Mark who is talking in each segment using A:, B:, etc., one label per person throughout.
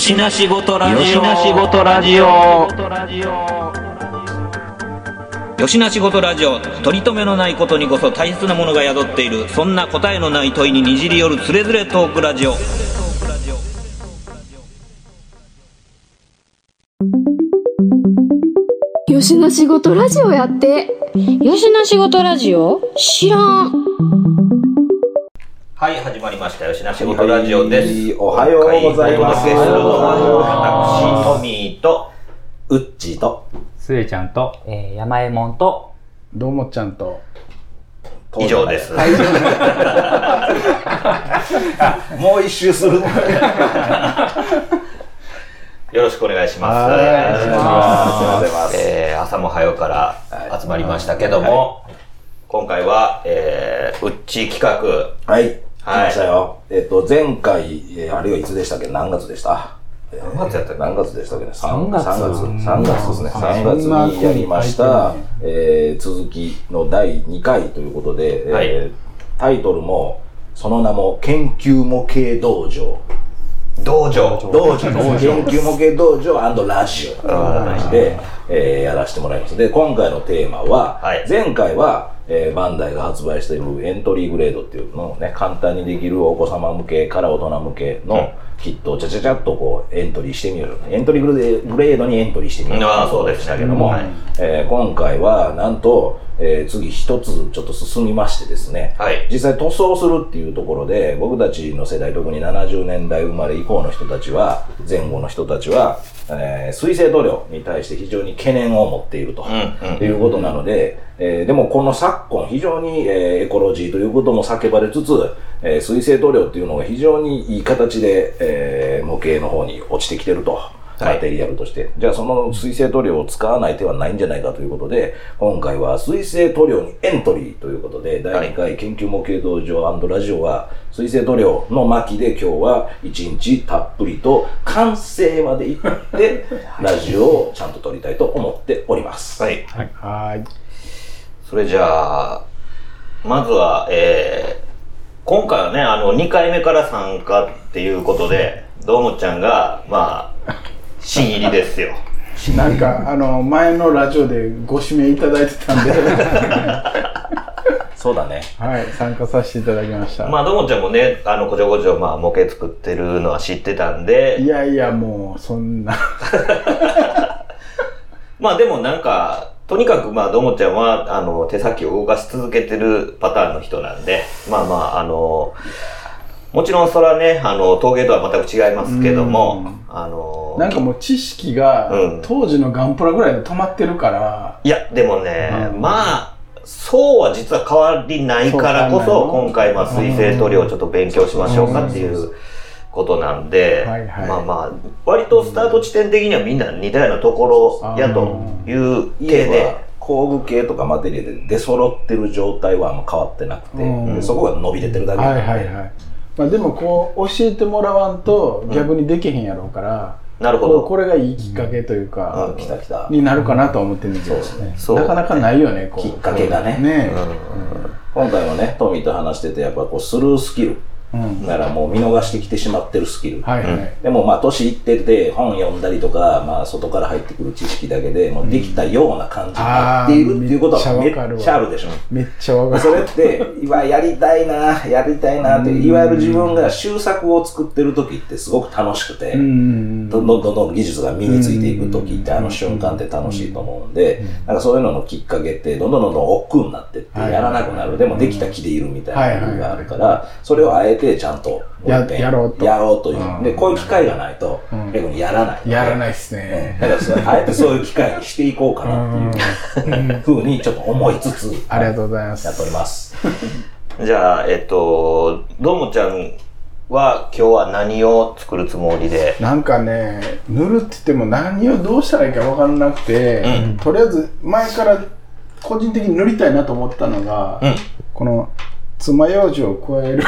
A: よしなしごとラジオ。よしなしごとラジオ。よしなしごとラジオ。取り留めのないことにこそ大切なものが宿っている。そんな答えのない問いににじり寄るつれづれトークラジオ。
B: よしな仕事ラジオやって
C: よしな仕事ラジオ？知らん。
A: はい、始まりました。よしなしごとラジオです。
D: はいおはようございます
A: お届けするのは、私、トミーと、
D: ウッチーと、
E: スエちゃんと、
C: えー、山右衛門と、
E: どうもちゃんと、
A: 以上です。
D: もう一周する。
A: よろしくお願いします。
E: はいお願いします
D: ありがとうございます。
A: えー朝も早うから集まりましたけども、今回は、えー、うっちー企画、
D: はい。来
A: はい。
D: ましたよ。えっと、前回、えーあるいはいつでしたっけ？何月でした？
A: 何月やったっけ？
D: 何月でしたっけね？
E: 三月。
D: 3月。3月ですね。
E: はい
D: 3月にやりました、えー続きの第2回ということで、えー
A: はい。
D: タイトルも、その名も、研究模型道場。
A: 道場。
D: 道場研究模型道場ラジオ。という形で、えーやらせてもらいます。で、今回のテーマは、
A: はい。
D: 前回は、えーバンダイが発売しているエントリーグレードっていうのをね、簡単にできるお子様向けから大人向けのキットをちゃちゃちゃっとこうエントリーしてみよう。エントリーグレードにエントリーしてみよう
A: あー
D: というでしたけども、
A: そうですね
D: えー今回はなんと、えー次一つちょっと進みましてですね、
A: はい。
D: 実際塗装するっていうところで僕たちの世代特に70年代生まれ以降の人たちは前後の人たちは、えー水性塗料に対して非常に懸念を持っていると、いうことなので、えーでもこの昨今非常に、えーエコロジーということも叫ばれつつ、えー水性塗料っていうのが非常にいい形で、えー模型の方に落ちてきてると。マテリアルとして。じゃあその水性塗料を使わない手はないんじゃないかということで、今回は水性塗料にエントリーということで、第2回研究模型道場ラジオは水性塗料の巻で今日は1日たっぷりと完成まで行って、ラジオをちゃんと撮りたいと思っております。
A: はい。
E: はい。
A: それじゃあ、まずは、えー、今回はね、あの、2回目から参加っていうことで、どうもちゃんが、まあ、新入りですよ。
E: なんか、あの、前のラジオでご指名いただいてたんで、
D: そうだね。
E: はい、参加させていただきました。
A: まあ、どうもちゃんもね、あの、こちょこちょ、まあ、模型作ってるのは知ってたんで
E: い、やいや、もう、そんな。
A: まあでもなんか、とにかくまあ、どうもちゃんは、あの、手先を動かし続けてるパターンの人なんで、まあまあ、あの、もちろんそれはね、あの、陶芸とは全く違いますけども、あの、
E: なんかもう知識が
A: うん、
E: 当時のガンプラぐらいで止まってるから、
A: いや、でもね、
E: うん。
A: まあ、そうは実は変わりないからこそ、今回、まあ、水性塗料をちょっと勉強しましょうかっていうことなんで、まあまあ、割とスタート地点的にはみんな似たようなところやという
D: 家
A: 体で。
D: は、工具系とかマテリアルで出揃ってる状態はあんま変わってなくて、
E: うん。
D: でそこが伸び出てるだけで、
E: はいはい。まあでもこう、教えてもらわんと逆にできへんやろうから、
A: なるほど。
E: これがいいきっかけというか、
D: うん来た来た。
E: になるかなと思ってるん
D: ですね
A: そう
E: なかなかないよね、こう。
D: きっかけがね
E: ね
D: 今回もね、トミーと話してて、やっぱこうスルースキル。
E: うん。
D: だからもう見逃してきてしまってるスキル。
E: はいはい。
D: でもまあ年いってて本読んだりとか、まあ外から入ってくる知識だけでもうできたような感じになっているっていうことはめ
E: っちゃ
D: あるでしょ。
E: めっちゃわかる。
D: それって、いわやりたいな、やりたいなって、いわゆる自分が修作を作ってる時ってすごく楽しくて、
E: うん。
D: どんどんどんどん技術が身についていく時ってあの瞬間って楽しいと思うんで、なんかそういうののきっかけってどんどんどんどん億劫になってって
E: はい
D: やらなくなる。でもできた気でいるみたいな部分があるか
E: は
D: ら、それをあえてちゃんと
E: ややろうと
D: やろうという
E: う。ん
D: で、こういう機会がないと
E: うん
D: 逆にやらない。
E: やらないっす
D: うん
E: ね。
D: だからそれあえてそういう機会にしていこうかなっていう ふうにちょっと思いつつ、
E: ありがとうございます。
D: やっております。
A: じゃあ、えっと、どうもちゃんは今日は何を作るつもりで、
E: なんかね、塗るって言っても何をどうしたらいいか分かんなくて、
A: うん
E: とりあえず前から個人的に塗りたいなと思ったのが、
A: うん
E: この爪楊枝を加える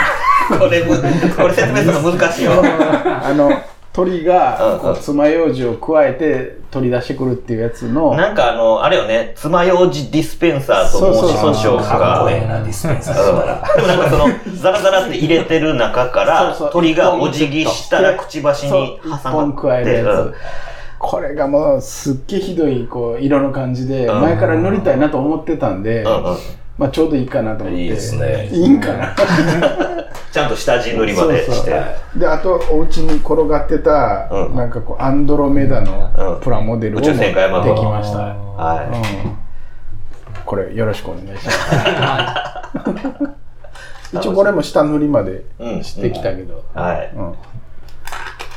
A: これむ、これ説明するの難しいよ。
E: あの、鳥
A: うん
E: がこ
A: う
E: うん爪楊枝を加えて取り出してくるっていうやつの。
A: なんかあの、あれよね、爪楊枝ディスペンサーと申しましょうか。
D: かっこええな、ディスペンサーしたら。
A: でもなんかその、ザラザラって入れてる中から、鳥がお辞儀したらくちばしに挟ま
E: 本加えるや
A: うん。
E: つこれがもうすっげえひどいこう色の感じで
A: うん。
E: 前から塗りたいなと思ってたんで、
A: うんうん
E: まあちょうどいいかなと思って。
D: いいですね。
E: いいんかな。
A: ちゃんと下地塗りまでして。
E: そうそう。であとお家に転がってた、
A: うん。
E: なんかこうアンドロメダ
A: うん。
E: のプラモデルを
A: 宇宙戦艦ヤマト
E: できました、
A: は
E: うん、これよろしくお願いします。一応これも下塗りまで
A: うん。
E: してきたけど、
A: い。はい。
E: うん。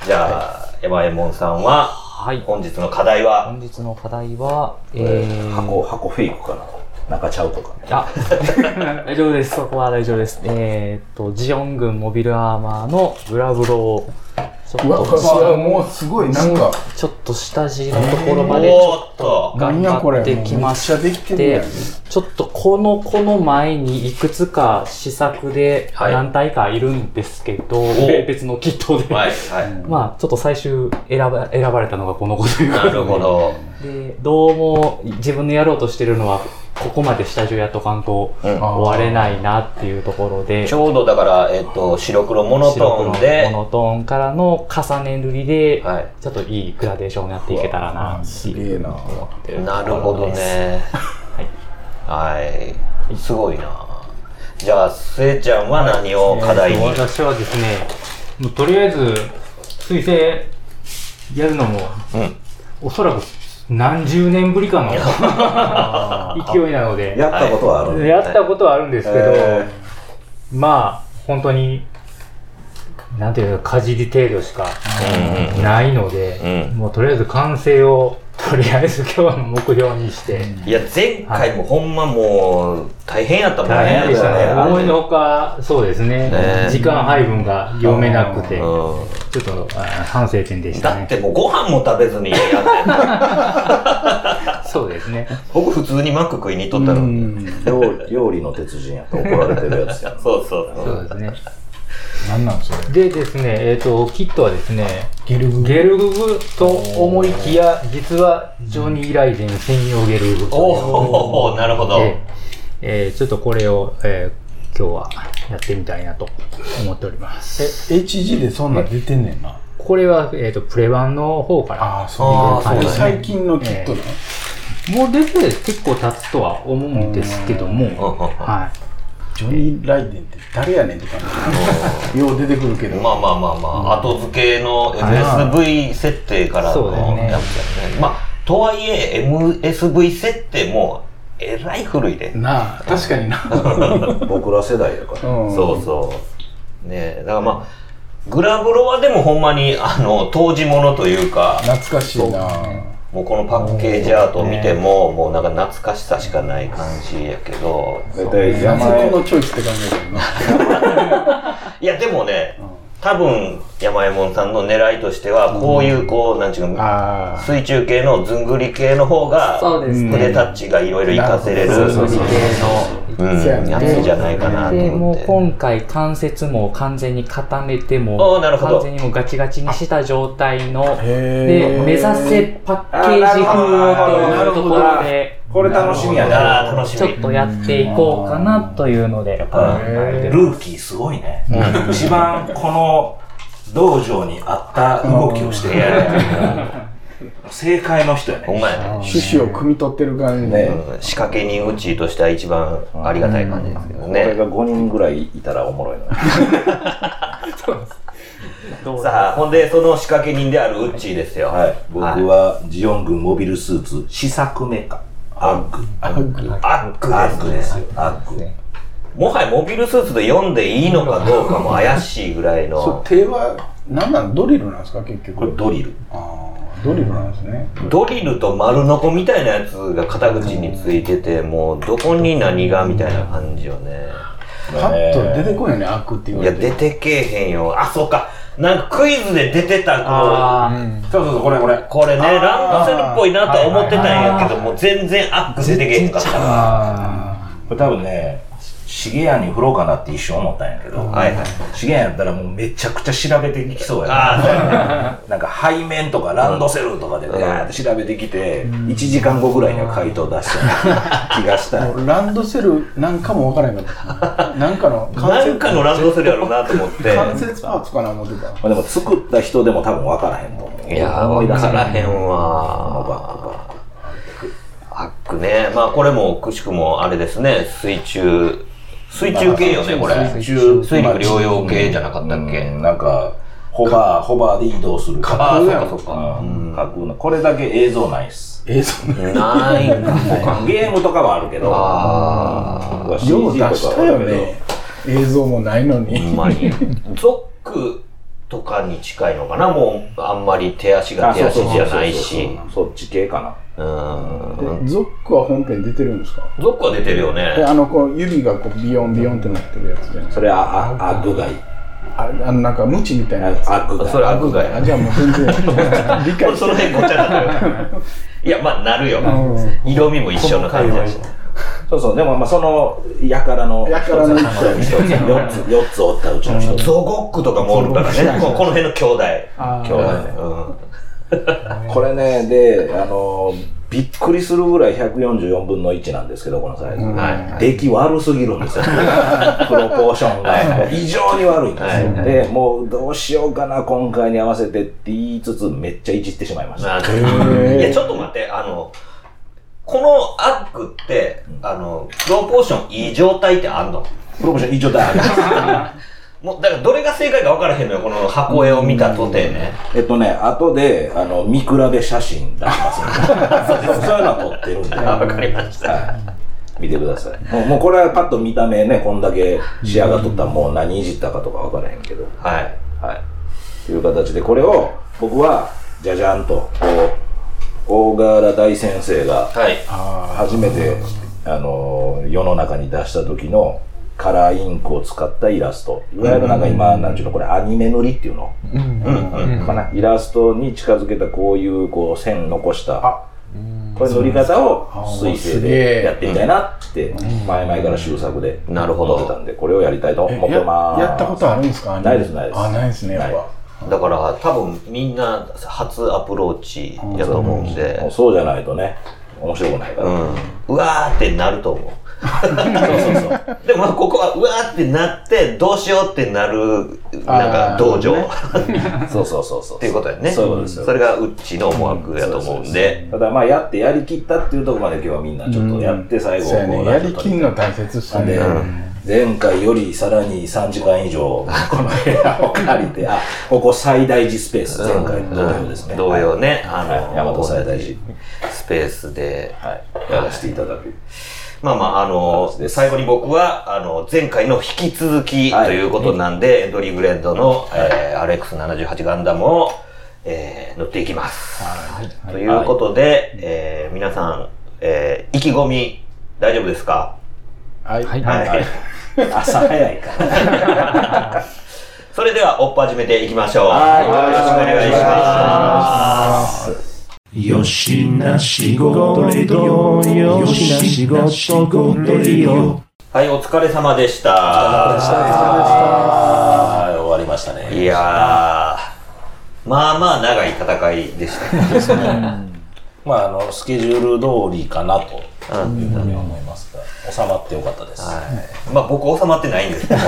A: じゃあ、山右衛門さんは、
C: はい。
A: 本日の課題は、
C: 本日の課題は、えー、
D: 箱、箱フェイクかな。中ちゃうとか。
C: あ、大丈夫です。そこは大丈夫です。えーっと、ジオン軍モビルアーマーのグラブロを、ちょ
E: うわう
C: っと、
E: わうわもうすごいなんか
C: ちょっと下地のところまでちょ
A: っと
C: 頑
E: なんやこれ
C: 張ってきまし
E: めっちゃできて
C: て
E: ん、
C: ちょっとこの、この前にいくつか試作で
A: はい
C: 何体かいるんですけど、
A: お
C: べ別のキットで。
A: はい、はい。
C: まあ、ちょっと最終選ば選ばれたのがこの子という
A: なるほど。
C: で、どうも自分のやろうとしてるのは、ここまで下地をやっとかんと
A: うん。
C: 終われないなっていうところで、
A: ちょうどだから、えっと、白黒モノトーンで、
C: モノトーンからの重ね塗りで、
A: はい。
C: ちょっといいグラデーションをやっていけたらなって
E: す
C: いう。ってる
A: な。るほどね。はい。すごいな。じゃあ、せいちゃんは何を課題に、
F: えーと私はですね、もうとりあえず、水星やるのも、
A: うん。
F: おそらく何十年ぶりかの 勢いなので、
D: やったことはある。
F: やったことはあるんですけど、
D: え
F: まあ、本当に、なんていうか、かじり程度しか
A: うん。
F: ないので、
A: うん。
F: もうとりあえず完成を、とりあえず今日の目標にして、
A: いや、前回もほんまもう、大変やったもんね。
F: 大変でしたね。思いのほか、そうですね
A: ね。
F: 時間配分が読めなくて、ち
A: う
F: ょっとあ反省点でしたね。
A: だってもうご飯も食べずにやって
F: そうですね。
A: 僕普通にマック食いに行っとったのに。
D: 料料理の鉄人やと怒られてるやつやな。
A: そうそう
F: そうですね。
E: なんなんそれ？
F: でですね、えっ、と、キットはですね、
E: ゲルグ
F: ゲルググと思いきや、実はジョニー・ライデン専用ゲルググ
A: おおなるほど。
F: ええーちょっとこれを、えー今日はやってみたいなと思っております。
E: え HG でそんなん出てんねんな。
F: これは、えっ、と、プレ版の方から。
E: ああそう
A: ね
E: 最近のキットね、
F: もう出て結構経つとは思うんですけども、は
E: ジョニー・ライデンって誰やねんって感じよう出てくるけど。
A: まあまあまあまあ、後付けの MSV 設定からのやつやね。まあ、とはいえ MSV 設定もえらい古いで。
E: なあ確かにな。
D: 僕ら世代やから。
E: うん。
A: そうそう。ねだからまあ、グラブロはでもほんまに、あの、当時ものというか、
E: 懐かしいな
A: もうこのパッケージアートを見ても、もうなんか懐かしさしかない感じやけど、
D: 大体
E: な
D: 山
E: ぜこのチョイスって考えてるの
A: いやでもね、多分山右衛門さんの狙いとしては、こういうこう、なんちゅうの、
E: ああ
A: 水中系のずんぐり系の方が、
C: そうですね。
A: 筆タッチがいろいろ活かせれる、
E: そうそうそう
A: ん、
E: そうやね
A: やつじゃないかなと
C: で、もう。今回関節も完全に固めて
A: お
C: も
A: ー、なるほど
C: 完全にもうガチガチにした状態の、
E: へ
C: で、
E: ー
C: 目指せパッケージ風というところで、
D: これ楽しみやな。
A: 楽しみ
C: ちょっ。とやっていこうかなというので、
D: ルーキーすごいね。一番この道場に合った動きをしてる。正解の人やね。
A: ほんまやね。
E: 趣旨を汲み取ってる感じ
D: ね
A: うん仕掛け人うちとしては一番ありがたい感じですけどね。
D: これが5人ぐらいいたらおもろいのよ。
A: さあ、ほんで、その仕掛け人であるウッチーですよ。
D: はい。僕はジオン軍モビルスーツ試作メカ。アッグ。
A: アックですね。
D: アッグ。
A: もはやモビルスーツで読んでいいのかどうかも怪しいぐらい
E: そう
A: の。
E: 手は何なんドリルなんですか結局
D: これドリル。
E: ああドリルなんですね
A: ドリルと丸ノコみたいなやつが肩口についてて、もうどこに何がみたいな感じよね。
E: パッと出てこいよね悪って言
A: いや、
E: われて
A: 出てけえへんよ。あ、そうか。なんかクイズで出てた、こ
C: あ
D: そうそうそう、これこれ。
A: うこれね、ランドセルっぽいなとは思ってたんやけど、もう全然アック出てけえへんかったから。
E: あ
D: これ多分ね、資源屋に振ろうかなって一瞬思ったんやけど、
A: はいはい。
D: 資源やったらもうめちゃくちゃ調べてきそうや
A: ああ、そうやね。
D: なんか背面とかランドセルとかでガーって調べてきて、1時間後ぐらいには回答出した気がした。
E: ランドセルなんかもわからへんかった。なんかの関節
A: なんかのランドセルやろうなと思って。
E: 関節パーツかな思ってた。
D: まあでも作った人でも多分分からへんと思う。
A: いやー、
D: 思い出せ
A: わからへんわ。
D: グが。
A: ハックね。まあこれもくしくもあれですね、水中、水中系よね、これ。
D: 水中
A: 水陸両用系じゃなかったっけ？
D: うんなんか、ホバー、ホバーで移動する。
A: ああ、そっ
E: やん
A: かそっか。
D: うん架空のこれだけ映像ないっす。
E: 映像
A: ないんか。
D: ゲームとかはあるけど、
A: あ
D: うん
E: よう出したよね。映像もないの
A: ほん
E: に。
A: まに。ゾックとかに近いのかなもう、あんまり手足が
D: あ
A: 手足じゃないし。
D: そっち系かな。
A: うん。
E: でゾックは本編出てるんですか？
A: ゾックは出てるよ
E: で、
A: ね。
E: あの、こう、指がこう、ビヨンビヨンってなってるやつじゃない
D: それは、あ、あ、グガイ。
E: ああの、なんか、ムチみたいなやつ。
D: あ、グガイ。
A: それアグガや
E: あ、じゃあもう全然、理解して
A: その辺ごっちゃになってる。いや、まあ、なるよ。
E: うん
A: 色味も一緒の感じだし。
D: そうそう、でもまあその、やからの、
E: やからの一
D: 一つ、四つ、四つおったうちの一つ。
A: ゾゴックとかもおるからね。ここの辺の兄弟。兄弟ね。
D: これね、で、あの、びっくりするぐらい144分の1なんですけど、このサイズ。
A: うんはい
D: 出来悪すぎるんですよ。プロポーションが。異常に悪いんですよ。
A: はい
D: で、もうどうしようかな、今回に合わせてって言いつつ、めっちゃいじってしまいました。
A: いや、ちょっと待って、あの、このアッグって、あの、プロポーションいい状態ってあんの？
D: プロポーション異常態あります。
A: もう、だからどれが正解か分からへんのよ、この箱絵を見たとてね。
D: えっとね、後で、あの、見比べ写真出しますん で。そういうのは撮ってるんで。
A: あ、わかりました。
D: はい。見てください。もうもうこれはパッと見た目ね、こんだけ仕上がっとったらもう何いじったかとかわからへんけど。
A: はい。
D: はい。という形で、これを僕は、じゃじゃんと、こう、大河原大先生が
A: はい。
D: 初めて、あのー世の中に出した時のカラーインクを使ったイラスト。いわゆるなんか今、なんちゅうの、これアニメ塗りっていうの、
A: うんうん。
D: かな。イラストに近づけたこういう、こう、線残した、これ塗り方を水性でやってみたいなって、前々から修作で
A: なるほど
D: 思ってたんで、これをやりたいと思ってます。
E: ややったことあるんですか
D: ないですないです
E: あ、ないですね、やっぱ。
A: だから、多分みんな初アプローチやと思うん
D: もう
A: で、
D: そうじゃないとね、面白くないから。
A: うん。うわーってなると思う。
D: そうそうそう。
A: でもまあここはうわーってなって、どうしようってなる、なんか道場。
D: そうそうそうそう。
A: っていうことやね。
D: そういうことですよ。
A: それがうちの思惑やと思うんで。
D: ただまあやってやりきったっていうところまで今日はみんなちょっとやって最後。こう
E: やりきんの大切っす
D: なんで
E: ね。
D: 前回よりさらに3時間以上この部屋を借りて、あ、ここ最大寺スペース、前回同様ですね。
A: 同様ね、あ
D: はい。
A: の、
D: 大和最大寺。
A: スペースで。
D: はい。やらせていただく。
A: まあまあ、あの最後に僕は、あの、前回の引き続き
D: はい
A: ということなんで、エントリーグレードの、えー RX78 ガンダムを、えー乗っていきます。ということで、えー皆さん、えー意気込み、大丈夫ですか？
E: はい。
C: はい
A: はい。
D: 朝早いから。
A: それでは、おっぱ始めていきましょう。
D: はい
A: よろしくお願いします。
G: よしな仕事レディオよ。しな仕事レディオ
A: はい、お疲れ様でした。
D: はい、終わりましたね。
A: いやー、まあまあ長い戦いでしたね。
D: まあ、あの、スケジュール通りかなと
A: うん
D: いうふうに思いますが、収まってよかったです。
A: はい、まあ僕収まってないんですけど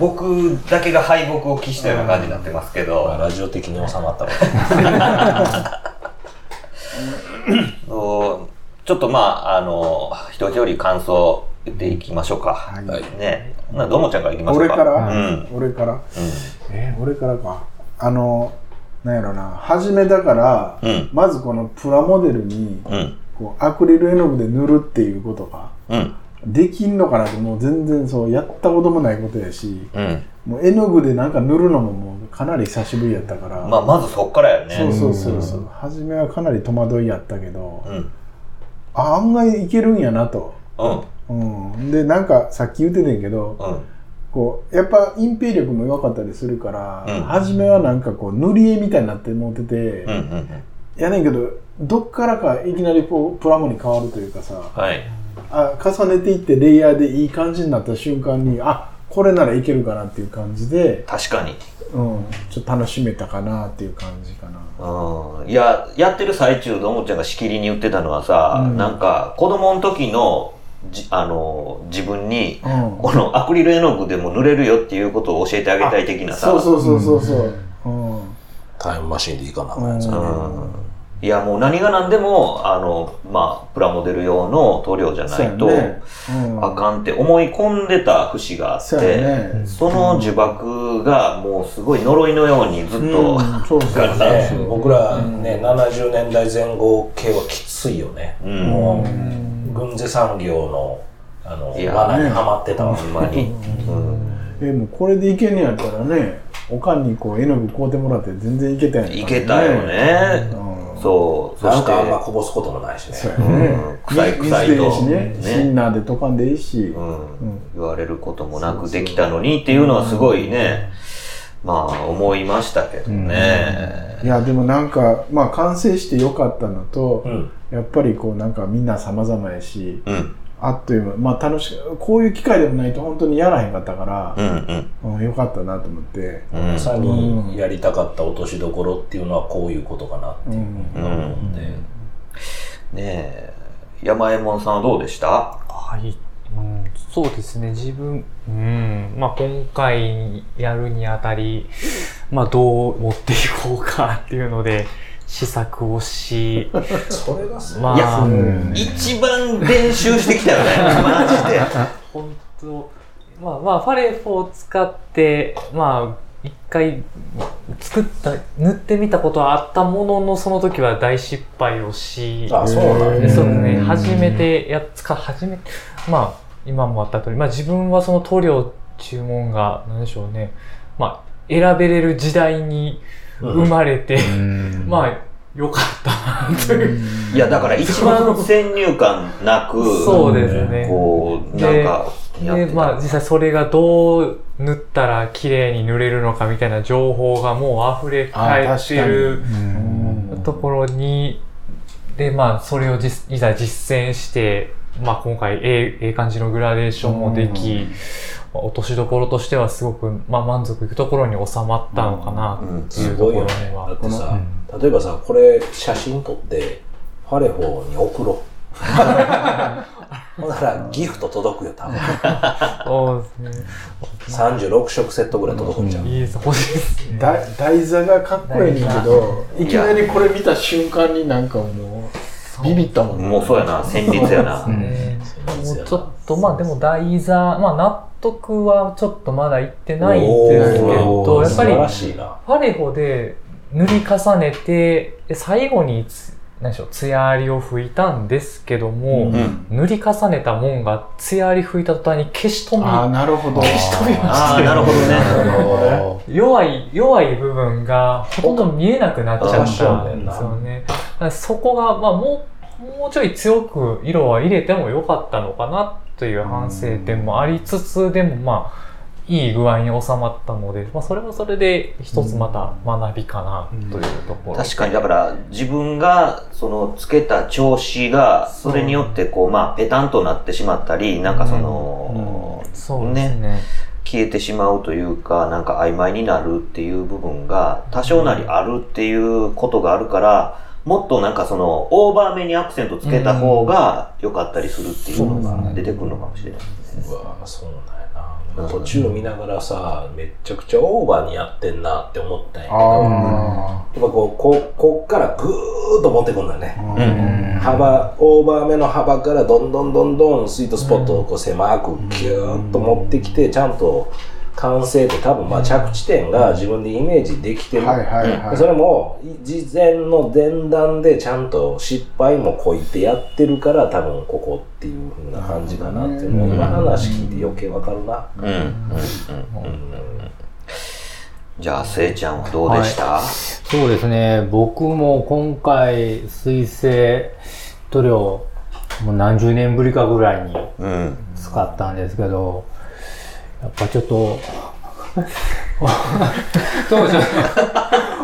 A: 僕だけが敗北を喫したような感じになってますけど、
D: まあラジオ的に収まったこと
A: おちょっとまああの一人一人感想言っていきましょうか、
D: はい。
A: ね。などもちゃんからいきましょうか。
E: 俺から？
A: うん、
E: 俺から？えー俺からか。あの、なんやろな。初めだから
A: うん、
E: まずこのプラモデルに、
A: うん。
E: こうアクリル絵の具で塗るっていうことが
A: うん
E: できんのかなってもう全然そうやったこともないことやし
A: うん。
E: もう絵の具でなんか塗るのももうかなり久しぶりやったから、
A: まあまずそっからやね。
E: そうそうそうそう。初めはかなり戸惑いやったけど、
A: うん。
E: あ案外いけるんやなと、
A: うん。
E: うん、でなんかさっき言ってたんやけど
A: うん。
E: こうやっぱ隠蔽力も弱かったりするから、
A: うん。
E: 初めはなんかこう塗り絵みたいになって持ってて、
A: うんうん。
E: やねんけどどっからかいきなりこうプラモに変わるというかさ
A: はい
E: あ重ねていってレイヤーでいい感じになった瞬間にあこれならいけるかなっていう感じで、
A: 確かに。
E: うん、ちょっと楽しめたかなっていう感じかな。
A: うん。いや、やってる最中、どもちゃんがしきりに言ってたのはさ、
E: うん
A: なんか、子供の時の、じあの、自分に、
E: うん
A: このアクリル絵の具でも塗れるよっていうことを教えてあげたい的なさ。
E: そうそうそうそうそう。うん
D: タイムマシンでいいかな
E: う
D: ね
A: うんいや、もう何が何でも、あの、まあ、プラモデル用の塗料じゃないと、
E: ね。うん
A: あかんって思い込んでた節があっ
E: そうや
A: て、
E: ね。
A: その呪縛がもうすごい呪いのようにずっと、
E: うん
D: ね僕らね、70年代前後系はきついよね。
A: うん
D: もう、軍需産業の、あの、
A: いや
D: 罠にはまってたわ。
A: ほんまに。うん
E: え、もうこれでいけんねやったらね、おかんにこう絵の具買うてもらって全然いけたんや
A: いけたよね。
E: うん
A: そう。そして、
D: なんかあんまこぼすこともないしね。
A: 臭い臭いと
E: ね。シ
A: ね
E: ンナーで溶かんでいいし。
A: うん言われることもなくできたのにっていうのはすごいね、まあ思いましたけどね。
E: いや、でもなんか、まあ完成してよかったのと
D: う、ん。
E: やっぱりこうなんかみんな様々やし、
A: うん。
E: あっという間、まあ楽しく、こういう機会でもないと本当にやらへんかったから
A: う、んうん。
E: うんよかったなと思って。
A: うん
D: まさにやりたかった落としどころっていうのはこういうことかなっていうふうに思って。
A: ねえ。山右衛門さんはどうでした？
C: はい、うん、そうですね自分、うんまあ、今回やるにあたり、まあ、どう持っていこうかっていうので試作をし
D: それがさ、
C: まあ
E: うん。
A: 一番練習してきたよね、マジで。
C: 本当。まあまあファレフォを使ってまあ一回作った塗ってみたことはあったもののその時は大失敗をし
D: あ、そうなん
C: でですね、初めてやっつか、初めて、まあ、今もあった通り、まあ自分はその塗料注文が、なんでしょうね、まあ、選べれる時代に生まれて、まあ、よかったな、という。
A: いや、だから一番先入観なく、
C: そうですね。
A: こう、なんか、
C: で、
A: た。
C: まあ実際それがどう塗ったら綺麗に塗れるのかみたいな情報がもう溢れ返ってる
E: うん。
C: ところに、で、まあ、それを実いざ実践して、まあ、今回、ええ、ええ感じのグラデーションもでき、まあ落としどころとしてはすごく、まあ、満足いくところに収まったのかなってい
D: す
C: うところ
D: ごいよね
C: に。は。
D: だってさ、例えばさ、これ写真撮って、ファレフォーに送ろう。ほんならギフト届くよ、多分。
C: そうですね。
D: 36色セットぐらい届くんちゃう？
C: いいです、欲しいですね。
E: だ台座がかっこいいねんけど、いきなりこれ見た瞬間になんかもう、ビビったもんね。
A: もうそうやな、戦慄やな。
C: ねもうちょっと、まあでも台座、まあ納得はちょっとまだいってないんですけど、やっぱり
D: 素晴らしいな。
C: ファレホで塗り重ねて、で最後につ、何でしょう、艶ありを吹いたんですけども、
A: うん。
C: 塗り重ねたもんが艶あり吹いた途端に消し止め、
E: ああ、なるほど。
C: 消し止めま
A: ああ、
C: して
A: なるほどね。
C: 弱い、弱い部分がほとんど見えなくなっちゃったんですよね。そこが、まあもう、もうちょい強く色は入れてもよかったのかなという反省点もありつつ、でもまあ、いい具合に収まったので、まあそれもそれで一つまた学びかなというところ。
A: 確かに、だから自分がそのつけた調子が、それによってこう、まあ、ペタンとなってしまったり、なんかその、
C: そうですね。
A: 消えてしまうというか、なんか曖昧になるっていう部分が多少なりあるっていうことがあるから、もっとなんかそのオーバーめにアクセントつけた方が良かったりするっていうのが出てくるのかもしれないですね。
D: うわそうなん。途中見ながらさ、めっちゃくちゃオーバーにやってんなって思ったんやけど、やっ
E: あ
D: ぱこう、ここっからぐーっと持ってくんだよね。
A: うん。
D: 幅、オーバーめの幅からどんどんどんどんスイートスポットをこう狭くキューッと持ってきて、ちゃんと完成って多分まあ着地点が自分でイメージできてる。それも事前の前段でちゃんと失敗もこいてやってるから多分ここっていう風な感じかなっていうのを今話聞いて余計わかるな。
A: うん。うん。うん。うん。じゃあ、せいちゃんはどうでした、
F: そうですね、僕も今回、水性塗料、もう何十年ぶりかぐらいに
A: うん。
F: 使ったんですけど、やっぱちょっと、当初、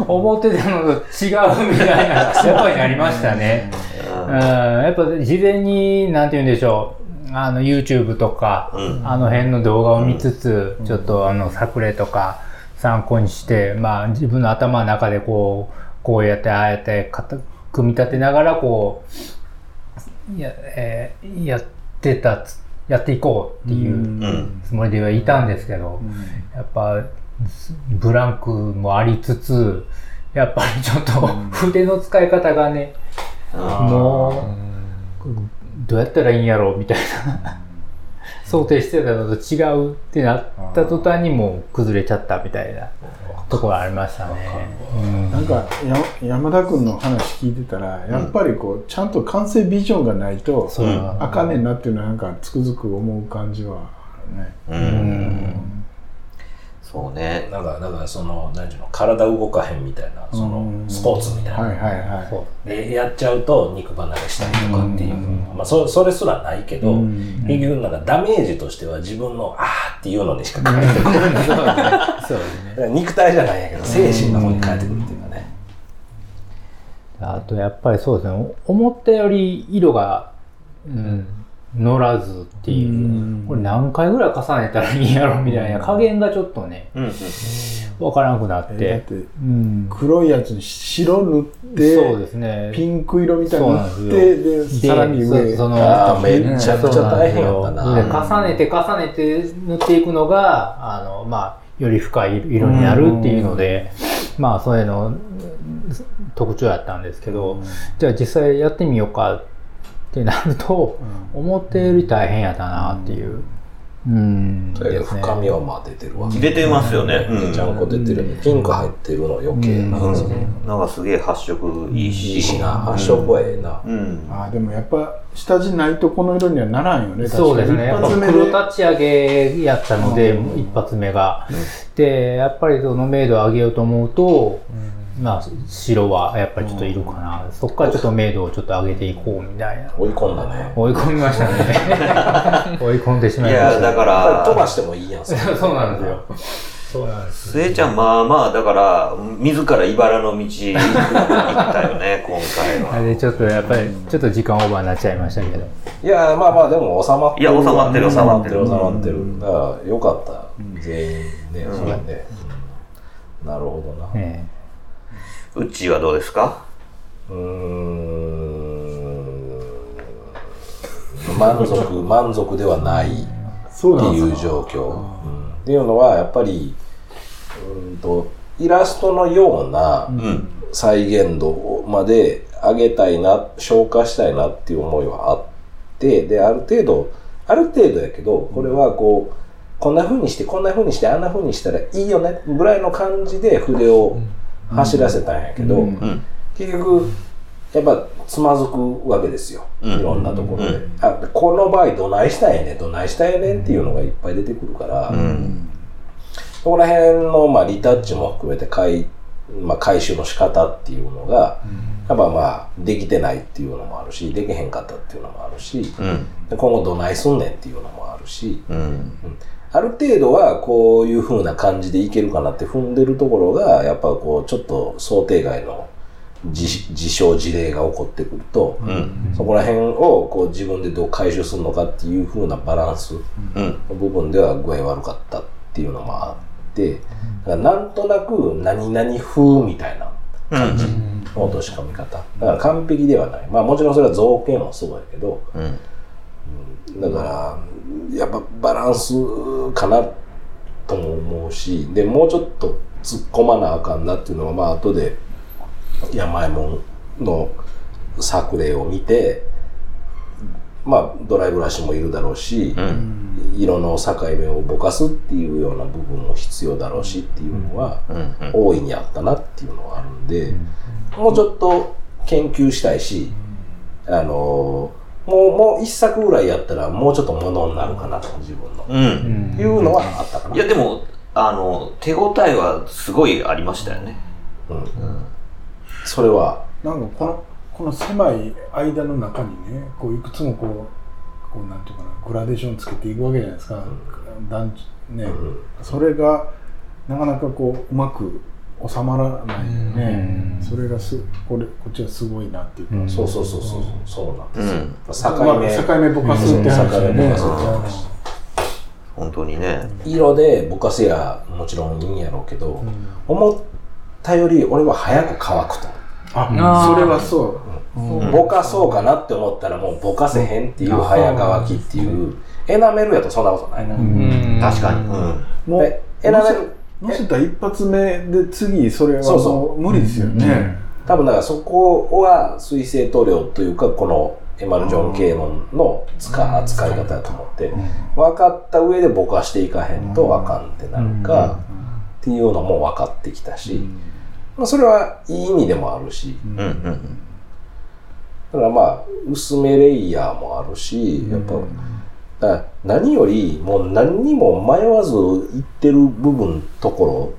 F: 思ってたのと違うみたいな、やっぱりなりましたね。うん、やっぱ事前に、なんて言うんでしょう、あの YouTube とか、
A: うん。
F: あの辺の動画を見つつ、ちょっとあの作例とか参考にして、まあ自分の頭の中でこう、こうやってああやって組み立てながらこう、や、えーやってたつ、やっていこうっていう
A: うん。
F: つもりではいたんですけど、やっぱブランクもありつつ、やっぱりちょっと筆の使い方がね、もう、どうやったらいいんやろうみたいな、想定してたのと違うってなった途端にもう崩れちゃったみたいなところありましたね。うん。
E: なんかや山田君の話聞いてたらやっぱりこうちゃんと完成ビジョンがないとあかんねんなっていうのはなんかつくづく思う感じはあるね。
A: そうね。
D: なんか、だからその、なんていうの、体動かへんみたいな、その
E: うん、
D: スポーツみたいな。
E: はいはいはい。
D: で、やっちゃうと肉離れしたりとかっていう。まあ、そそれすらないけど、
E: うん
D: 結局なんかダメージとしては自分の、あーっていうのにしか変えてこない。
F: そうですね。
D: 肉体じゃないんやけど、精神の方に変えてくるっていうかね。
F: あとやっぱりそうですね、思ったより色が、うん、乗らずっていう、
E: うん。
F: これ何回ぐらい重ねたらいいんやろみたいな。加減がちょっとね、
A: うん。
F: わからなくなっ。
E: えだってて
F: うん、
E: 黒いやつに白塗って
F: そうですね。
E: ピンク色みたいに塗ってでさらに上
F: そその
D: めっちゃくちゃ大変やったな。
F: 重ねて重ねて塗っていくのが、あの、まあ、より深い色になるっていうので、まあ、そういうの、特徴やったんですけど、じゃあ実際やってみようかってなると、思ったより大変やったなっていう。うん。ね
D: 深みはまあ出てるわけ。
A: 出てますよね。うん。
D: ちゃんこ出てるね。ピンク入ってるの余計な。
A: うん
D: その
A: なんかすげえ発色いいし。
D: いいしな。発色はええな。
A: うん。
E: あーでもやっぱ下地ないとこの色にはならんよね。
F: そうですね。やっぱ
E: 確かに
F: 黒立ち上げやったので、一発目が。で、やっぱりその明度を上げようと思うと、まあ、白はやっぱりちょっといるかな。そこからちょっと明度をちょっと上げていこうみたいな。
D: 追い込んだね。
F: 追い込みましたね。追い込んでしま
A: いや、
F: いました。
A: だか
D: 飛ば
A: ら、
D: してもいいやん。そ
F: うなんですよ。そうなんです。
A: 末ちゃん、まあまあ、だから、自ら茨の道行ったよね、今回は。
F: でちょっとやっぱり、ちょっと時間オーバーになっちゃいましたけど。
D: いや、まあまあ、でも収まってる。
A: いや収まってる
D: 収まってる、
A: 収
D: 収まってる。だから、よかった。全員ね、それね。なるほどな。
F: え
A: うっちーはどうですか？
D: うーん。満足、満足ではない。
E: そう
D: っていう状況、うんっていうのはやっぱりうんとイラストのような
A: うん。
D: 再現度まで上げたいな消化したいなっていう思いはあってである程度ある程度やけどこれはこうこんな風にしてこんな風にしてあんな風にしたらいいよねぐらいの感じで筆を走らせたんやけど、
E: うん。
A: うん。
D: 結局やっぱつまずくわけですよ、
A: うん。
D: いろんなところで、
A: う
D: あこの場合どないしたいねん。どないしたいねんっていうのがいっぱい出てくるから、
A: うん。
D: そこら辺の、まあ、リタッチも含めて回,、まあ、回収の仕方っていうのが、やっぱまあできてないっていうのもあるしできへんかったっていうのもあるし、
A: うん。
D: で今後どないすんねんっていうのもあるし、
A: うん。
D: ある程度はこういう風な感じでいけるかなって踏んでるところがやっぱこうちょっと想定外の事事象事例が起こってくると、
A: うん。
D: そこら辺をこう自分でどう回収するのかっていう風なバランス
A: うん。
D: の部分では具合悪かったっていうのもあって、だなんとなく何々風みたいな感じの落とし込み方。だから完璧ではない。まあもちろんそれは造形もそうやけど、
A: うん。
D: だから、やっぱバランスかなとも思うし、で、もうちょっと突っ込まなあかんなっていうのは、まあ後で山右衛門の作例を見て、まあドライブラシもいるだろうし、
A: うん。
D: 色の境目をぼかすっていうような部分も必要だろうしっていうのは
A: うん。
D: 大いにあったなっていうのはあるんで、もうちょっと研究したいし、あのもう、もう一作ぐらいやったらもうちょっとものになるかなと、自分の。
A: うん。
D: いうのはあったかな。
A: いや、でも、あの、手応えはすごいありましたよね。
D: うん。それは、
E: なんかこのこの狭い間の中にねこういくつもこうこうなんていうかなグラデーションつけていくわけじゃないですか、団地ね、
D: うん
E: それがなかなかこううまく収まらないよね。
F: うん。
E: それがすこれこっちはすごいなっていうか、
F: うん
D: そうそうそうそうそうなんですよ、
A: うん。
D: 境目、
E: まあ境目ぼかすって話だよね、
D: うん。境目ぼかす。って話
A: 本当にね。
D: 色でぼかせやもちろんいいんやろうけど、思ったより俺は早く乾くと、
E: あそれはそう、
D: ぼかそうかなって思ったらもうぼかせへんっていう早乾きっていう、エナメルやとそんなことない。な、
C: うん。
A: 確かに。うん。
E: もう
D: えエナメル
E: 乗せた一発目で次それは
D: そうそう。
E: 無理ですよね、
D: 多分だからそこは水性塗料というかこのエマルジョン系のの使扱い方だと思って、分かった上でぼかしていかへんとあかんってなるか、っていうのも分かってきたし、まあ、それはいい意味でもあるし、
A: うんうん
D: だからまあ薄めレイヤーもあるしやっぱ、何よりもう何にも迷わずいってる部分ところ、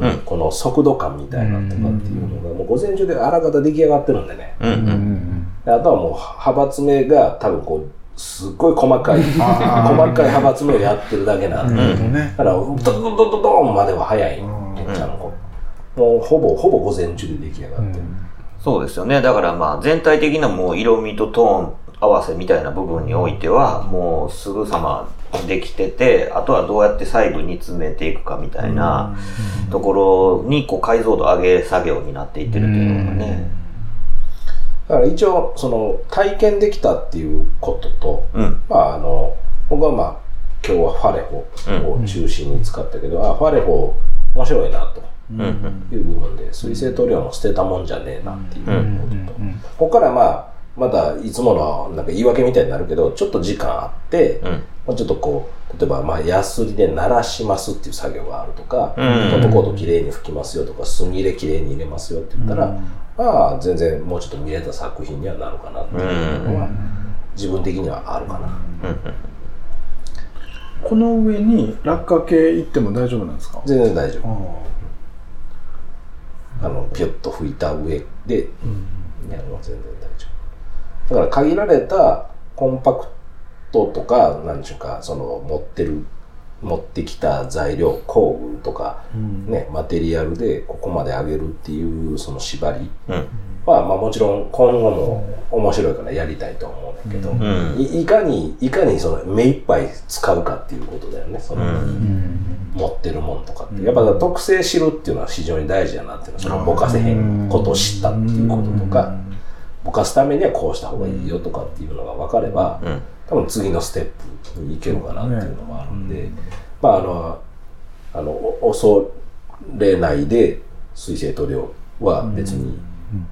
A: うん
D: この速度感みたいなとかっていうのがもう午前中であらかた出来上がってるんでね、
A: うん。うん。う。
F: うん
D: あとはもう派閥目が多分こうすっごい細かい細かい派閥目をやってるだけなんで、だからドドドドドンまでは早い。めっちゃのこ。うもうほぼほぼ午前中で出来上がってる、
A: そうですよね。だからまあ全体的なもう色味とトーン合わせみたいな部分においてはもうすぐさまできてて、あとはどうやって細部に詰めていくかみたいなところにこう解像度上げ作業になっていってるっていうのがね。
D: だから一応その体験できたっていうことと、
A: うん。
D: まああの僕はまあ今日はファレホを中心に使ったけど、あファレホ面白いなと
A: うん。うん。
D: いう部分で水性塗料も捨てたもんじゃねえなっていうことと、
A: うん。
D: ここからまあまたいつものなんか言い訳みたいになるけどちょっと時間あって、
A: うん。
D: もうちょっとこう例えばまあヤスリで鳴らしますっていう作業があるとか、
A: うん
D: トップコートきれいに拭きますよとか墨入れきれいに入れますよって言ったら、まあ全然もうちょっと見れた作品にはなるかなっていうのは、自分的にはあるかな。
E: この上に落下系行っても大丈夫なんですか？
D: 全然大丈夫。
E: あ
D: あのピュッと拭いた上でやるのは全然大丈夫。だから限られたコンパクトとか、なんでしょうか、その持ってる、持ってきた材料、工具とか、ね、マテリアルでここまで上げるっていうその縛り
A: うん。
D: は、まあもちろん今後も面白いからやりたいと思うんだけど、
A: うん。
D: いいかに、いかにその目いっぱい使うかっていうことだよね、その、持ってるもんとかって。やっぱ特性知るっていうのは非常に大事やなっていうのは、そのぼかせへんことを知ったっていうこととか、ぼかすためにはこうした方がいいよとかっていうのが分かれば、
A: うん。
D: 多分次のステップに行けるかなっていうのもあるんで、まああの、あの、お恐れないで水性塗料は別に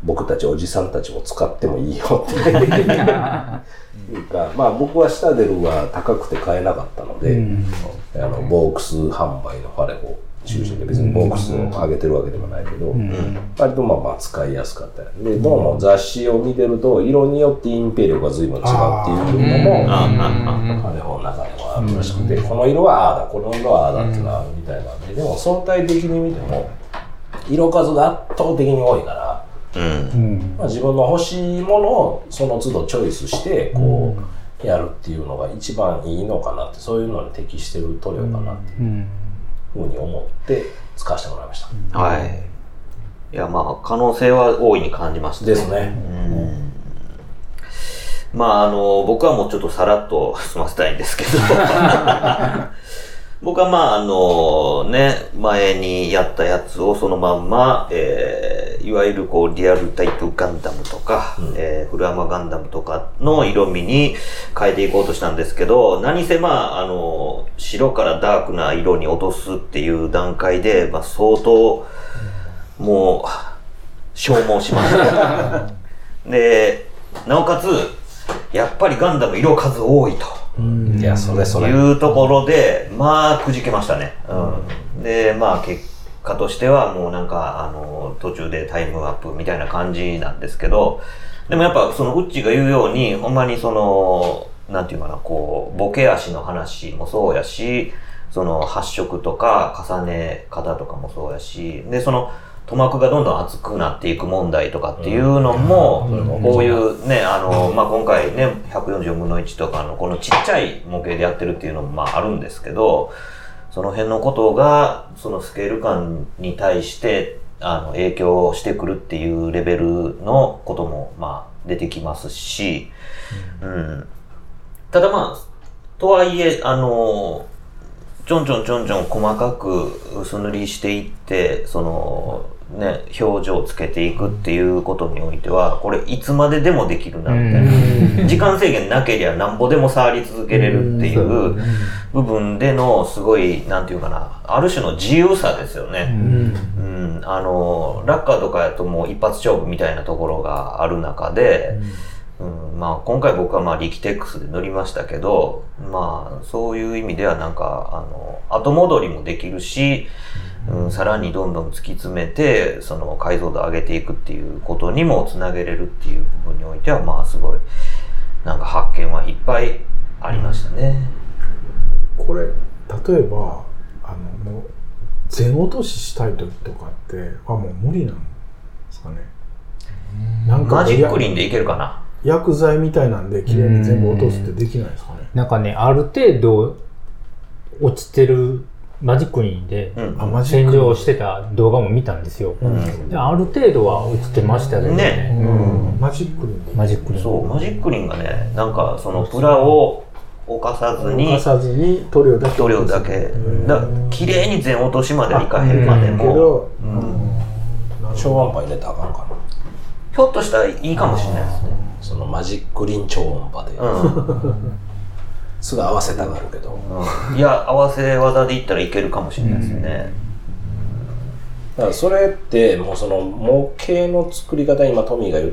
D: 僕たちおじさんたちも使ってもいいよっていうか、まあ僕はシタデルは高くて買えなかったので、あの、ボークス販売のファレを中心で別にボークスを上げてるわけではないけど、割とまあまあ使いやすかったよで、どうも雑誌を見てると色によってインペリオが随分違うっていうのも、
A: あ
D: あれの中ではあるらしくて、この色はああだ、この色はああだっていうのはあるみたいなんで、でも相対的に見ても、色数が圧倒的に多いから、
A: うん。
D: まあ、自分の欲しいものをその都度チョイスして、こう、やるっていうのが一番いいのかなって、そういうのに適してる塗料かなっていうふうに思って使わせてもらいました。
A: はい。いや、まあ、可能性は大いに感じましたね。
D: ですね。
A: うんまあ、あの、僕はもうちょっとさらっと済ませたいんですけど、僕はまあ、あの、ね、前にやったやつをそのまんま、えーいわゆるこう、リアルタイプガンダムとか、えーフルアマガンダムとかの色味に変えていこうとしたんですけど、何せまあ、あの、白からダークな色に落とすっていう段階で、まあ、相当、もう、消耗しました。で、なおかつ、やっぱりガンダム色数多いと。
D: いや、それそれ。
A: いうところで、まあ、くじけましたね。うん。で、まあ、結果としては、もうなんか、あの、途中でタイムアップみたいな感じなんですけど、でもやっぱ、その、ウッチが言うように、ほんまにその、なんていうかな、こう、ボケ足の話もそうやし、その、発色とか、重ね方とかもそうやし、で、その、塗膜がどんどん厚くなっていく問題とかっていうのも、こういうね、あの、まあ、今回ね、140分の1とかのこのちっちゃい模型でやってるっていうのもまああるんですけど、その辺のことが、そのスケール感に対してあの、影響してくるっていうレベルのことも、まあ、出てきますし、うん。ただまあ、とはいえ、あの、ちょんちょんちょんちょん細かく薄塗りしていって、その、ね、表情をつけていくっていうことにおいては、これいつまででもできるな、みたいな。時間制限なけりゃなんぼでも触り続けれるっていう部分でのすごい、なんていうかな、ある種の自由さですよね。うん、あの、ラッカーとかやともう一発勝負みたいなところがある中で、うん。まあ今回僕はまあリキテックスで乗りましたけど、まあそういう意味ではなんか、あの、後戻りもできるし、うん、さらにどんどん突き詰めて、その解像度を上げていくっていうことにもつなげれるっていう部分においては、まあすごい、なんか発見はいっぱいありましたね。
E: これ例えばあのもう全落とししたい時とかってあもう無理なんですかね。なんか
A: マジックリンでいけるかな？
E: 薬剤みたいなんで綺麗に全部落とすってできないですかね。
F: なんかね、ある程度落ちてるマジックリンで
A: うん。
E: あマジック。
F: 洗浄してた動画も見たんですよ。である程度は落ちてましたけど
A: ね。
E: うん。マジックリン。で
F: マジックリン。
A: そう、マジックリンがね、なんかそのプラを犯さずに
E: 動か、さずに塗料だけ。
A: 塗料だけ、
E: うん
A: だ綺麗に全落としまではいかへんまで
E: け
A: も、
E: ど、
D: 超音波入れたらあかんかな。
A: ひょっとしたらいいかもしれないですね。
D: そのマジックリン超音波で。
A: うん
D: すぐ合わせたがるけど。
A: うん。いや、合わせ技でいったらいけるかもしれないですね。
D: だからそれってもうその模型の作り方今トミーが言っ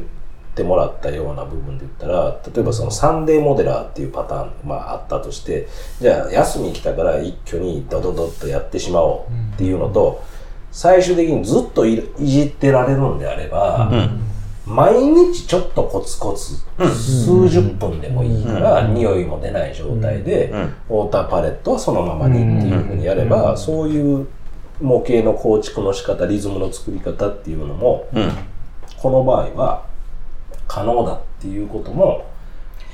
D: てもらったような部分で言ったら例えばそのサンデーモデラーっていうパターン、まあ、あったとしてじゃあ休み来たから一挙にドドドッとやってしまおうっていうのと最終的にずっといいじってられるんであれば、毎日ちょっとコツコツ、数十分でもいいから、匂いも出ない状態で、
A: うん
D: ウォーターパレットはそのままにっていうふうにやれば、そういう模型の構築の仕方、リズムの作り方っていうのも、
A: うん。
D: この場合は可能だっていうことも、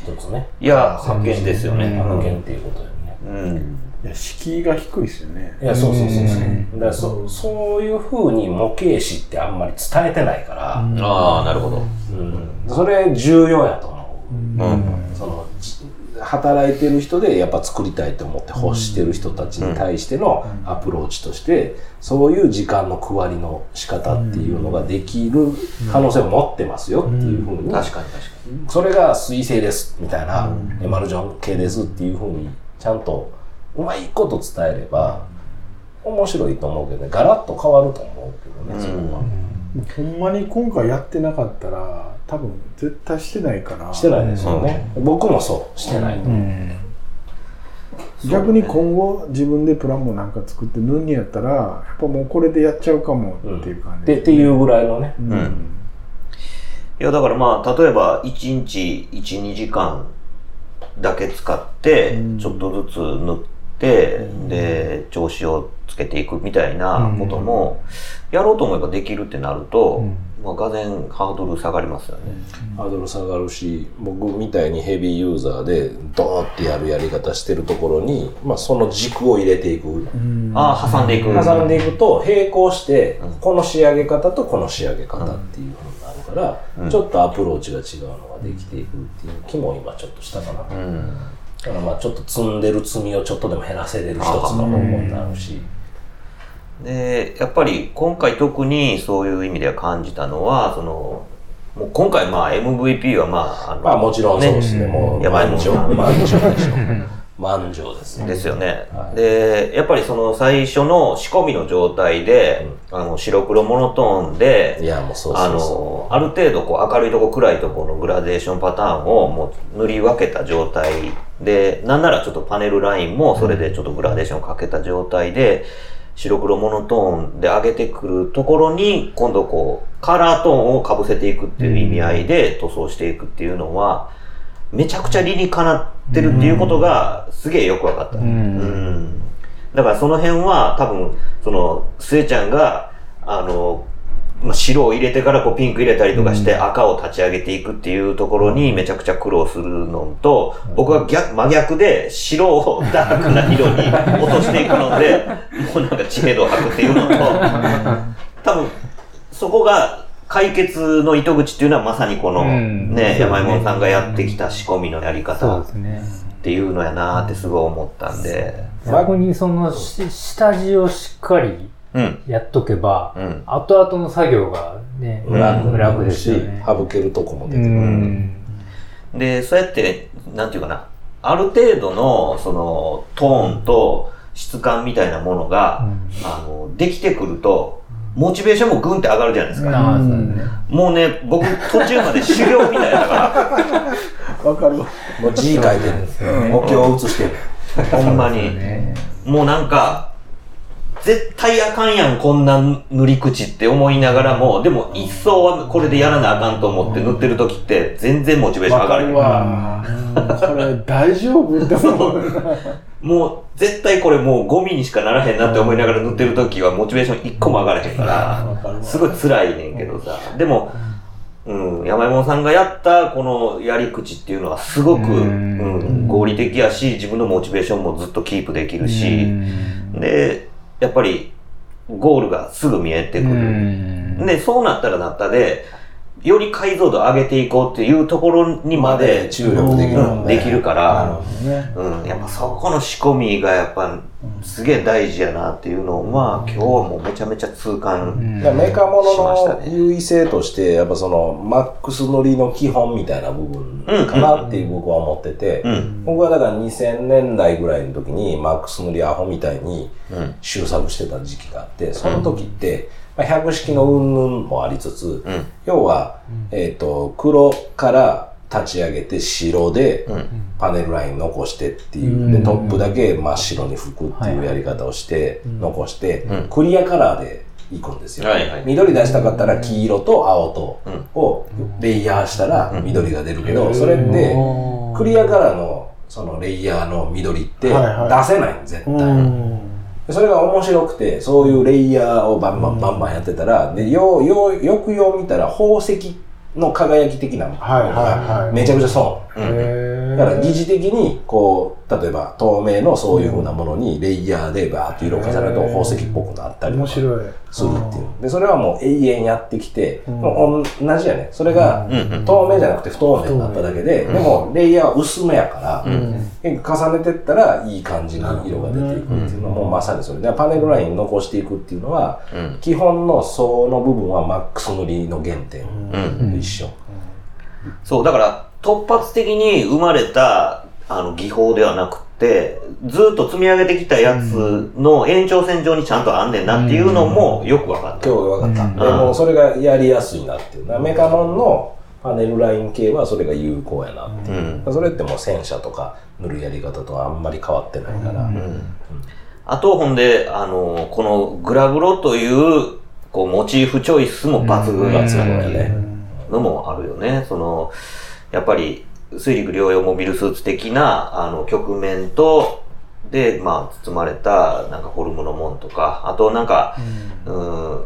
D: 一つね、
A: いや、発見ですよね。
D: 発見っていうことだよね。
A: うん。
E: いや敷居が低いですよね。
D: いや、そうそうそうそう。だからそそういうふうに模型師ってあんまり伝えてないから、
A: ああ、なるほど。
D: うん。それ重要やと思う。
A: うん。
D: そのじ働いてる人でやっぱ作りたいと思って欲してる人たちに対してのアプローチとしてそういう時間の区割りの仕方っていうのができる可能性を持ってますよっていうふうに。
A: 確かに確か
D: それが水星ですみたいなエマルジョン系ですっていうふうにちゃんとうまいこと伝えれば面白いと思うけどねガラッと変わると思うけどねそこは。
E: ほんまに今回やってなかったら多分絶対してないから。
D: してないですよね。僕もそうしてないと思う。
E: 逆に今後自分でプランもなんか作って塗んにやったらやっぱもうこれでやっちゃうかもっていう感じ。
D: でっていうぐらいのね。
E: うん。
A: うん。いや、だからまあ、例えば、1日1、2時間だけ使って
E: うん、
A: ちょっとずつ塗って、で、調子をつけていくみたいなことも、やろうと思えばできるってなると、まあ、がぜんハードル下がりますよね。
D: ハードル下がるし、僕みたいにヘビーユーザーでドーってやるやり方してるところに、まあその軸を入れていく。
A: ああ、挟んでいく。
D: 挟んでいくと並行して
A: うん、
D: この仕上げ方とこの仕上げ方っていうふうになるから、
A: うん
D: ちょっとアプローチが違うのができていくっていう気も今ちょっとしたかな。だ
A: うん。
D: からまあちょっと積んでる積みをちょっとでも減らせれる一つの方法になるし。
A: で、やっぱり今回特にそういう意味では感じたのは、その、もう今回まあ MVP はまあ、あの
D: まあもちろんそうですね。もう。満場ですね。
A: ですよね。
D: はい
A: で、やっぱりその最初の仕込みの状態で、あの白黒モノトーンで、
D: いや、もうそう
A: あの、ある程度こう明るいとこ暗いとこのグラデーションパターンをもう塗り分けた状態で、なんならちょっとパネルラインもそれでちょっとグラデーションかけた状態で、白黒モノトーンで上げてくるところに、今度こう、カラートーンを被せていくっていう意味合いで塗装していくっていうのは、めちゃくちゃ理にかなってるっていうことがすげえよくわかった。うん。だからその辺は多分、その、スエちゃんが、あの、まあ、白を入れてからこうピンク入れたりとかして赤を立ち上げていくっていうところにめちゃくちゃ苦労するのと、僕は逆、真逆で白をダークな色に落としていくので、もうなんか知名度を吐くっていうのと、多分、そこが解決の糸口っていうのはまさにこの、
F: うん
A: ね、山井門さんがやってきた仕込みのやり
F: そう
A: 方っ
F: ですね。
A: ていうのやなってすごい思ったんで。
F: 逆にそのし下地をしっかり
A: うん。
F: やっとけば、
A: うん。
F: 後々の作業がね、楽楽ですよね。
D: 省けるとこも出
F: う
D: てくる。
F: ん。
A: で、そうやって、なんていうかな、ある程度の、その、トーンと質感みたいなものが、あの、できてくると、モチベーションもグンって上がるじゃないですか。もうね、僕途中まで修行みたいだから、
E: わかるわ。
D: もう字書いてる。目標を写してる。
A: ほんまに。もうなんか、絶対あかんやん、こんな塗り口って思いながらも、でも一層はこれでやらなあかんと思って塗ってる時って、全然モチベーション上がる。
E: わこれ大丈夫？って思うな。
A: もう絶対これもうゴミにしかならへんなって思いながら塗ってる時はモチベーション一個も上がらへんから、すごい辛いねんけどさ。でも、うん、山山さんがやったこのやり口っていうのはすごく、
F: う
A: うんん、合理的やし、自分のモチベーションもずっとキープできるし、で、やっぱりゴールがすぐ見えてくる。で、そうなったらなったで、より解像度上げていこうっていうところにまで
D: 注力できるもんね。
A: できるから、
E: ね。
A: うん、やっぱそこの仕込みがやっぱすげえ大事やなっていうのを、まあ今日はもうめちゃめちゃ痛感。
D: だからメーカーも
A: しましたね
D: のの優位性として、やっぱその、マックス塗りの基本みたいな部分かなっていう僕は思ってて、
A: うん。
D: 僕はだから2000年代ぐらいの時にマックス塗りアホみたいに
A: うん。
D: 修作してた時期があって、その時って、まあ、百式の云々もありつつ、
A: うん。
D: 要は、えっ、と、黒から立ち上げて白で
A: うん。
D: パネルライン残してっていう、で、トップだけ真っ白に拭くっていうやり方をして、残して、
A: うん。
D: クリアカラーでいくんですよ。
A: はいはい。
D: 緑出したかったら黄色と青と
A: うん。
D: をレイヤーしたら緑が出るけど、それってクリアカラーのそのレイヤーの緑って出
E: はいはい。
D: せないの絶対。
E: うん。
D: でそれが面白くて、そういうレイヤーをバンバンバンバンやってたら、で、よう、よう、よくよう見たら宝石の輝き的なもの
E: はいはいはい。
D: めちゃくちゃ損。
E: へ
D: だから疑似的に、こう、例えば透明のそういう風なものにレイヤーでバーッと色を重ねると宝石っぽくなったりとか。するっていう。で、それはもう永遠やってきて、もう同じやね。それが
A: うんうん
D: 透明じゃなくて不透明になっただけで、でもレイヤーは薄めやから、重ねてったらいい感じに色が出ていくっていうのはもうまさにそれで、パネルライン残していくっていうのは、
A: うん。
D: 基本の層の部分はマックス塗りの原点
A: うん。
D: と一緒。
A: そう、だから突発的に生まれたあの技法ではなくて、ずっと積み上げてきたやつの延長線上にちゃんとあんねんなっていうのもよくわかった。
D: 今日分かった。でもそれがやりやすいなっていう。メカモンのパネルライン系はそれが有効やなっていう。それってもう戦車とか塗るやり方とはあんまり変わってないから。
A: あと、ほんで、あの、このグラブロという、こう、モチーフチョイスも抜群
D: 抜群やね。
A: のもあるよね。その、やっぱり、水陸両用モビルスーツ的な、あの、曲面と、で、まあ、包まれた、なんかフォルムのもんとか、あとなんか、うん、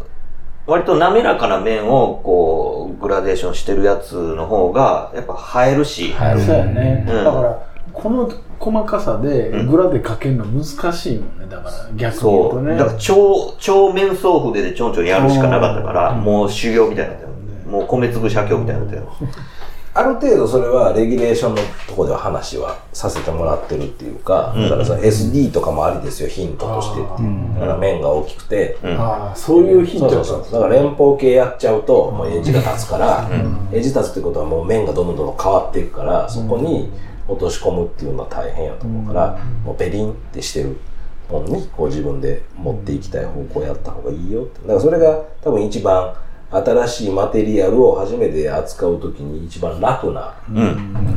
A: 割と滑らかな面を、こう、グラデーションしてるやつの方が、やっぱ映えるし、
D: 映える
E: そうやね。
A: うん
E: だから、この細かさでグラで描けるの難しいもんね。だから逆に言う。とね。
A: だから超、超面相筆でちょんちょんやるしかなかったから、もう修行みたいになってる。もう米粒写経みたいになってる。
D: ある程度それはレギュレーションのところでは話はさせてもらってるっていうか、だからさ、SD とかもありですよ、ヒントとして。っていう。だから面が大きくて、
E: ああ、そういうヒント
D: そうそうそう。だから連邦系やっちゃうと、もうエッジが立つから、エッジ立つってことはもう面がどんどんどんどん変わっていくから、そこに落とし込むっていうのは大変やと思うから、もうペリンってしてるものに、こう自分で持っていきたい方向やった方がいいよって。だからそれが多分一番新しいマテリアルを初めて扱うときに一番楽な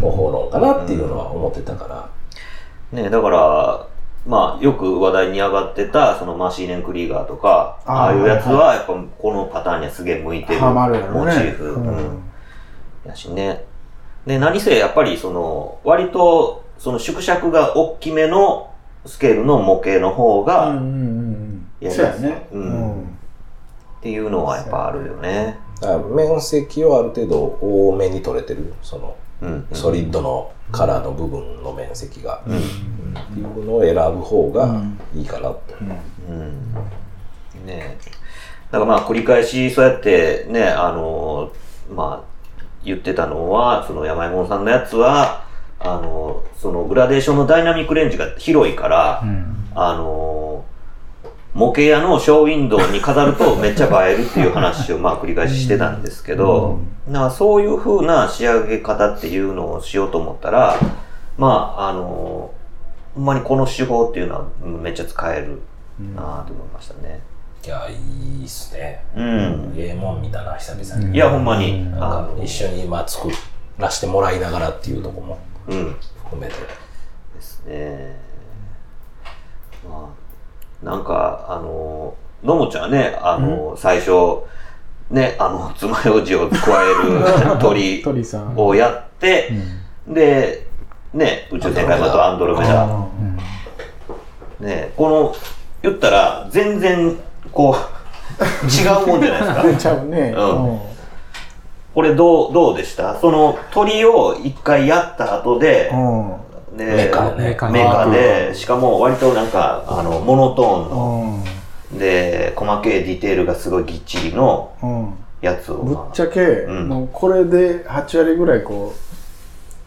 D: 方法論かなっていうのは思ってたから。
A: ねだから、まあ、よく話題に上がってた、そのマシーネン・クリーガーとか、
E: あー
A: ああいうやつは、やっぱこのパターンにはすげえ向いてるモチーフ、
E: うん。
A: うん。やしね。で、何せやっぱりその、割と、その縮尺が大きめのスケールの模型の方が、
E: うんうんうんうん。
A: やりやすい。
E: そうやね。
A: うんっていうのはやっぱあるよね。
D: 面積をある程度多めに取れてる、その、
A: うん。
D: ソリッドのカラーの部分の面積が、っていうのを選ぶ方がいいかなと。
A: うん。ねえだからまあ繰り返しそうやってね、あの、まあ言ってたのは、その山右衛門さんのやつは、あの、そのグラデーションのダイナミックレンジが広いから、
F: うん。
A: あの、模型屋のショーウィンドウに飾るとめっちゃ映えるっていう話をまあ繰り返ししてたんですけど、だからそういう風な仕上げ方っていうのをしようと思ったら、まあ、あの、ほんまにこの手法っていうのはうんめっちゃ使えるなと思いましたね。
D: いや、いいっすね。
A: うん。
D: ええもん見たな、久々に。
A: いや、ほんまに。
D: なん
A: あの
D: か一緒にまあ作らせてもらいながらっていうところも
A: うん。
D: 含めて。
A: ですね。まあ、なんか、あの、のもちゃんはね、あの、最初、ね、あの、爪楊枝を加える 鳥
E: 鳥さん。
A: をやって、で、ね、宇宙戦艦ヤマトアンドロメダ。ね、この、言ったら、全然、こう、違うもんじゃないですか。
E: 出 ちゃうね。
A: うん
E: うん
A: これどう、どうでした？その鳥を一回やった後で、
E: うん。
A: で
D: メカね
C: メカ
A: メカで、しかも割となんか、あの、モノトーンの、
E: うん。
A: で、細けいディテールがすごいぎっちりの
E: うん。
A: やつを。
E: ぶっちゃけ、
A: ん
E: もうこれで8割ぐらいこ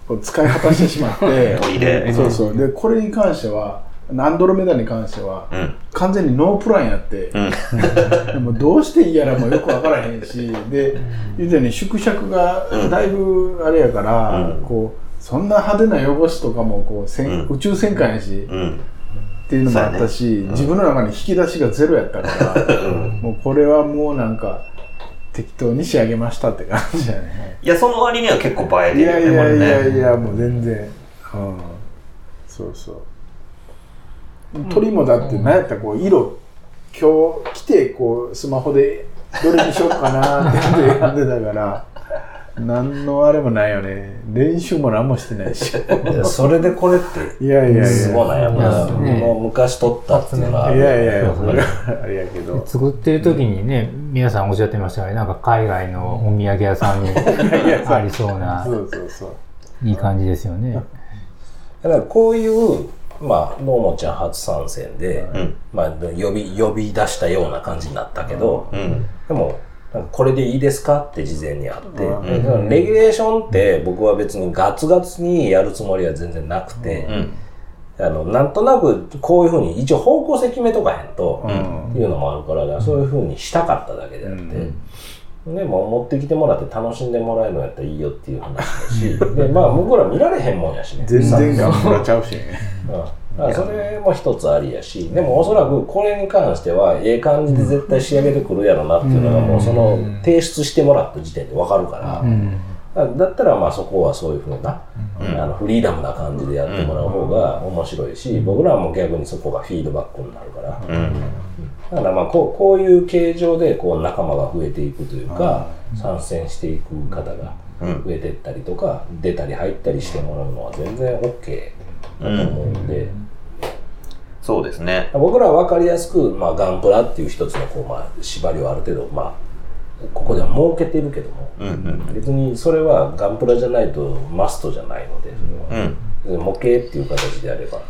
E: う、こう使い果たしてしまって。そうそう。で、これに関しては、アンドロメダに関しては、
A: うん。
E: 完全にノープランやって、
A: うん。
E: でもどうしていいやらもよくわからへんし、で、言うたように縮尺がだいぶあれやから、
A: うん
E: こう、そんな派手な汚しとかもこう、せん
A: うん
E: 宇宙戦艦やし、
A: うん。
E: っていうのもあったし、自分の中に引き出しがゼロやったから、
A: うん。
E: もうこれはもうなんか、適当に仕上げましたって感じだね。
A: いや、その割には結構映え
E: い
A: てるよね、
E: いやい。やいや、もう全然。うん。そうそう。鳥もだって、何やったらこう、色、今日来て、こう、スマホで、どれにしようかなって選んでたから、何のあれもないよね。練習も何もしてないし。
D: いやそれでこれって、
E: いやいやいや。
D: すごいな、やっぱもう昔撮ったっていうのは。
E: いやいやいや、それはあれやけど。
F: 作ってる時にね、皆さんおっしゃってましたが、なんか海外のお土産屋さんにありそうな
E: そ、うそうそう。
F: いい感じですよね。
D: だからこういう、まあ、のもちゃん初参戦で、
A: うん。
D: まあ、呼び、呼び出したような感じになったけど、
A: うん。
D: でも、これでいいですか？って事前にあって、
E: うん。
D: レギュレーションって僕は別にガツガツにやるつもりは全然なくて、
A: うん。
D: あの、なんとなくこういうふうに一応方向性決めとかへんと、
E: うん。
D: っていうのもあるから、そういうふうにしたかっただけであって、でも持ってきてもらって楽しんでもらえるのやったらいいよっていう話だし、で、まあ僕ら見られへんもんやしね。
E: 全然頑張っちゃうしね。
D: うんそれも一つありやし、でもおそらくこれに関しては、ええ感じで絶対仕上げてくるやろなっていうのがもうその提出してもらった時点でわかるから、
F: うん。
D: だったらまあそこはそういうふうな、あのフリーダムな感じでやってもらう方が面白いし、僕らも逆にそこがフィードバックになるから、だからまあこうこういう形状でこう仲間が増えていくというか、参戦していく方が増えていったりとか、出たり入ったりしてもらうのは全然 OK だと思うんで、
A: そうですね。
D: 僕らは分かりやすく、まあ、ガンプラっていう一つのこう、まあ、縛りをある程度、まあ、ここでは設けてるけども、
A: うんうん。
D: 別にそれはガンプラじゃないとマストじゃないので、それは
A: うん。
D: 模型っていう形であれば。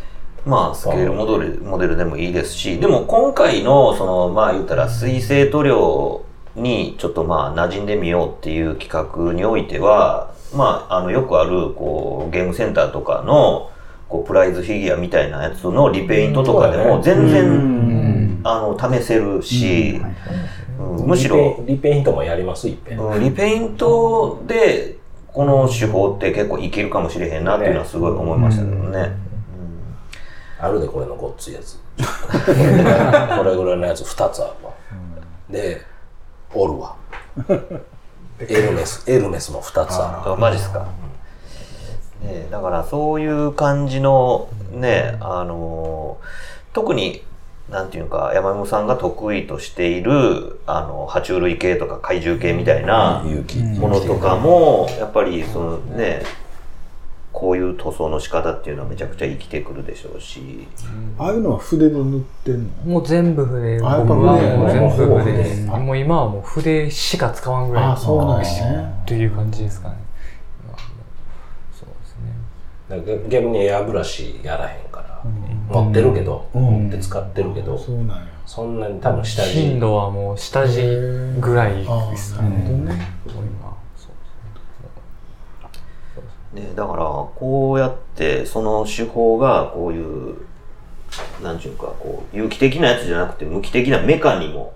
A: まあ、スケールモデルモデルでもいいですし、でも今回の、その、まあ言ったら水性塗料にちょっとまあ馴染んでみようっていう企画においては、まあ、あの、よくある、こう、ゲームセンターとかの、こう、プライズフィギュアみたいなやつのリペイントとかでも全然、あの、試せるし、うんむしろ、
D: リペリペイントもやります、いっぺん。
A: うんリペイントで、この手法って結構いけるかもしれへんなっていうのはすごい思いましたけどね。
D: あるで、これのごっついやつ。これぐらいのやつ2つあるわ。で、おるわ。エルメス、エルメスも2つある。
A: あマジっすか。ね、だからそういう感じのね、あのー特になんていうか山山さんが得意としているあの爬虫類系とか怪獣系みたいな
D: 勇気。
A: ものとかもやっぱりそのねこういう塗装の仕方っていうのはめちゃくちゃ生きてくるでしょうし、
E: ああいうのは筆で塗ってんの？
C: もう全部筆、僕
E: あやっぱ
C: は
E: 筆
C: もう全部筆です。もう今はもう筆しか使わんぐらい。
E: あそうなんやね
C: っていう感じですかね。今はもうそうですね。
D: だから逆にエアブラシやらへんから、持ってるけど、
E: うん。
D: 持って使ってるけど、
E: そうなんや。
D: そんなに多分下地。
C: 頻度はもう下地ぐらいです
E: あー。なるほどね。
C: 今
A: ね、だからこうやってその手法がこういうなんちゅうかこう有機的なやつじゃなくて無機的なメカにも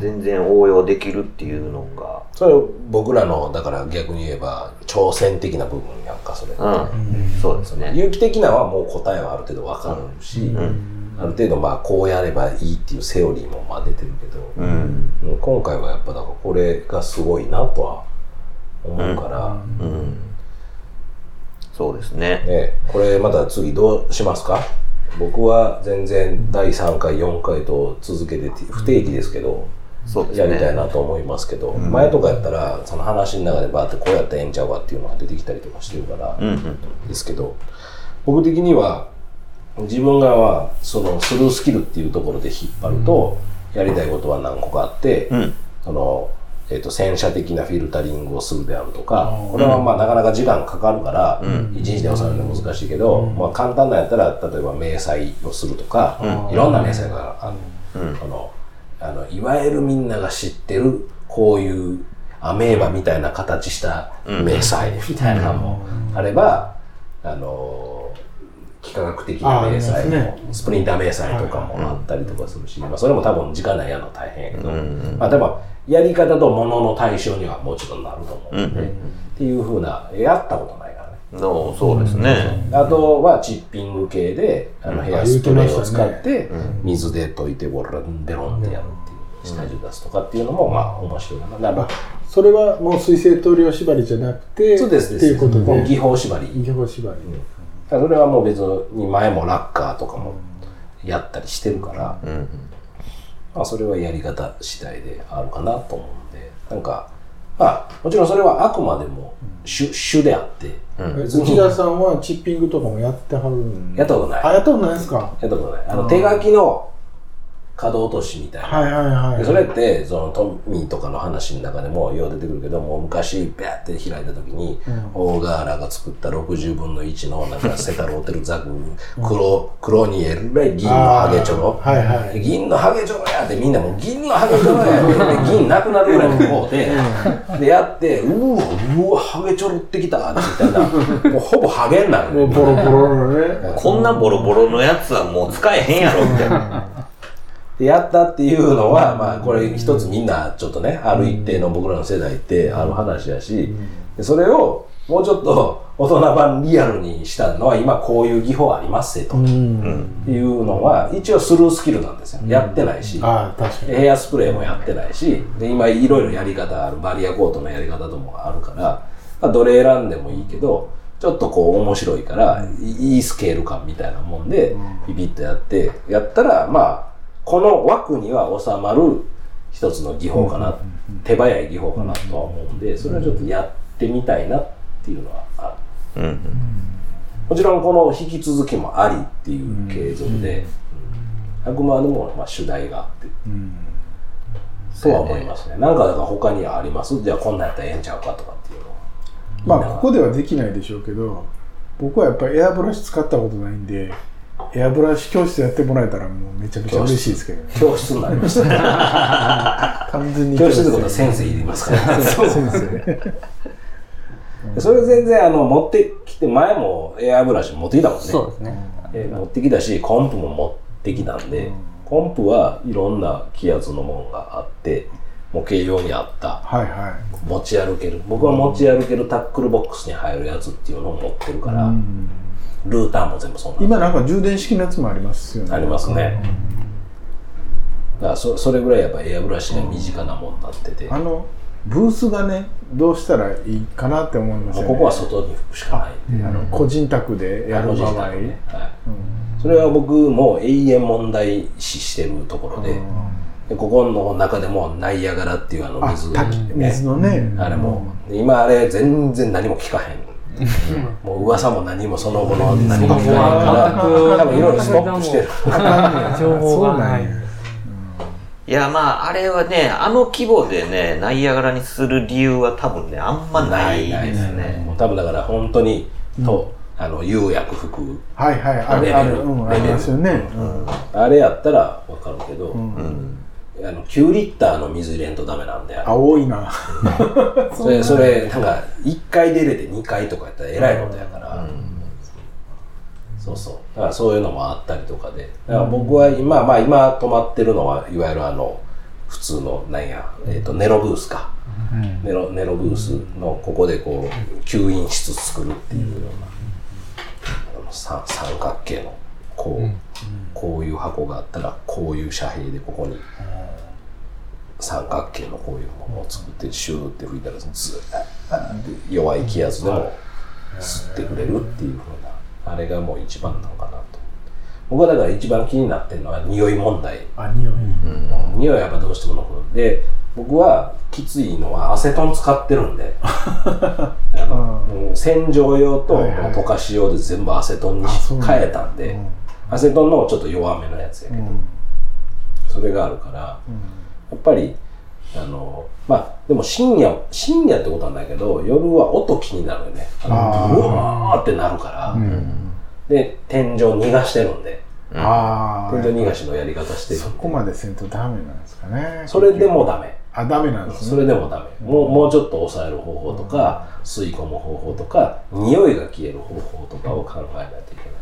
A: 全然応用できるっていうのが、
D: それ僕らのだから逆に言えば挑戦的な部分やんかそれ、
A: うん、そうですね。
D: 有機的なのはもう答えはある程度わかるし、
A: うん、
D: ある程度まあこうやればいいっていうセオリーもまあ出てるけど、
A: うん、
D: うん今回はやっぱだからこれがすごいなとは思うから、
A: うん。そうですね。
D: ね、これまた次どうしますか？僕は全然第3回4回と続けてて不定期ですけど、
A: そうですね。
D: やりたいなと思いますけど、前とかやったらその話の中でバーってこうやったらええんちゃうかっていうのが出てきたりとかしてるから、
A: うん、うん。
D: ですけど僕的には自分がはそのスルースキルっていうところで引っ張ると、やりたいことは何個かあって、
A: うん。
D: その、えっと洗車的なフィルタリングをするであるとか、これはまあなかなか時間かかるから、一日で収めるの難しいけど、まあ簡単なやったら例えば明細をするとか、いろんな明細がある、
A: うん。
D: あのあのいわゆるみんなが知ってるこういうアメーバみたいな形した明細みたいなのもあれば、あの幾何学的な明細も、スプリンター明細とかもあったりとかするし、まあ、それも多分時間内やるの大変やけど、まあ、でもやり方とものの対象にはもちろんなると思うんで、っていうふうなやったことないからね。
A: のそうですね。
D: あとはチッピング系であのヘアスプレーを使って水で溶いてボロンベロンってやるっていう下地出すとかっていうのもまあ面白いかな。だから
E: それはもう水性塗料縛りじゃなくて
D: そうです
E: っていうこと
D: もう技
E: で
D: 法縛り。
E: 技法縛り
D: それはもう別に前もラッカーとかもやったりしてるから、
A: うん。
D: まあ、それはやり方次第であるかなと思うんでなんかまあもちろんそれはあくまでも主主であって、別に
E: 内田さんはチッピングとかもやってはるん？
D: やったことない。
E: あやったことないですか？
D: やったことない。あの手書きの角落としみたいな、
E: はいはいはい
D: でそれってそのトミーとかの話の中でもよう出てくるけどもう昔ビャーって開いた時に、大河原が作った60分の1のなんかセタローテルザク黒黒にえらい銀のハゲチョロ、
E: はいはい。
D: で銀のハゲチョロやってみんなもう銀のハゲチョロやって銀なくなるぐらいのこうで、でやってうわうわハゲチョロってきたって言ったらもうほぼハゲになる。
E: ボロボロのね。
A: こんなボロボロのやつはもう使えへんやろ、みたいな。
D: でやったっていうのは、まあ、これ一つみんなちょっとね、ある一定の僕らの世代ってある話やし、でそれをもうちょっと大人版リアルにしたのは、今こういう技法ありますせと。いうのは、一応スルースキルなんですよ。やってないし。ヘアスプレーもやってないし、で、今いろいろやり方ある、バリアコートのやり方ともあるから、まあ、どれ選んでもいいけど、ちょっとこう面白いから、いいいスケール感みたいなもんで、ビビッとやって、やったら、まあ、この枠には収まる一つの技法かな、手早い技法かなとは思うんで、それはちょっとやってみたいなっていうのはある。
A: うん。
D: もちろんこの引き続きもありっていう継続で、うんあくまでもまあ主題があって、とは思いますね。なんかだから他にはあります？じゃあこんなんやったらええんちゃうかとかっていうのは。
E: まあここではできないでしょうけど僕はやっぱりエアブラシ使ったことないんでエアブラシ教室やってもらえたらもうめちゃくちゃ嬉しいですけどね
D: 教室になりましたね。
E: 完全に
D: 教室ってことは先生いりますから、ね。
E: 先生
D: それ全然あの持ってきて、前もエアブラシ持ってきたもんね。
F: そうですね。
D: えー持ってきたし、コンプも持ってきたんで、コンプはいろんな気圧のものがあって、模型用にあった、
E: はいは
D: 持ち歩ける。僕は持ち歩けるタックルボックスに入るやつっていうのを持ってるから、ルーターも全部そんな
E: い今なんか充電式のやつもありますよね。
D: ありますね。だからそそれぐらいやっぱエアブラシが身近なもんになってて、
E: あのブースがねどうしたらいいかなって思いますよね。
D: ここは外に吹くしかない。
E: あの個人宅でやる場合、
D: ねはい。それは僕も永遠問題視してるところで、でここの中でもナイアガラっていうあの
E: あ
D: 水、
E: 滝水のね、
D: あれも、今あれ全然何も聞かへん。もう噂も何もその後の何も聞かへんから、多分いろいろストップしてる。
C: 情報がない。
A: いや、まあ、あれはね、あの規模でね、ナイアガラにする理由は多分ね、あんまないですね。
D: もう多分だから本当に、とあの、釉薬服。
E: はいはい、あ
D: レベル
E: るある、うん、あ
D: レベル
E: りますよね。うん
D: あれやったらわかるけど、
A: うん。
D: あの、9リッターの水入れんとダメなんで、
E: あ、多いな。
D: それ、それ、なんか、1回出れて2回とかやったらえらいことやから、そうそう。だからそういうのもあったりとかで。だから僕は今、まあ今泊まってるのは、いわゆるあの、普通の、なんや、えっ、と、ネロブースか。ネロ、ネロブースの、ここでこう、吸引室作るっていうような、あの三三角形の、こう、こういう箱があったら、こういう遮蔽でここに、三角形のこういうものを作って、シューって吹いたら、ずーって弱い気圧でも吸ってくれるっていうふうな、あれがもう一番なのかなと。僕はだから一番気になってるのは匂い問題。
E: あ、匂い。
D: 匂いはやっぱどうしても残る。で、僕はきついのはアセトン使ってるんで、あのもう洗浄用と
E: はいはい。
D: 溶かし用で全部アセトンに
E: あそうなんだ。
D: 変えたんで、アセトンのちょっと弱めのやつやけど、それがあるから、やっぱり、あの、まあ、でも深夜、深夜ってことはないけど、夜は音気になるよね。あ
E: あー
D: の、うわーってなるから、で、天井逃がしてるんで、
E: あ
D: 天井逃
E: あ、
D: がしのやり方してる
E: そ
D: んで
E: こまでせんとダメなんですかね。
D: それでもダメ。
E: あ、ダメなんです
D: そ
E: ね。
D: れでもダメ。もう、もうちょっと抑える方法とか、吸い込む方法とか、匂いが消える方法とかを考えないといけない。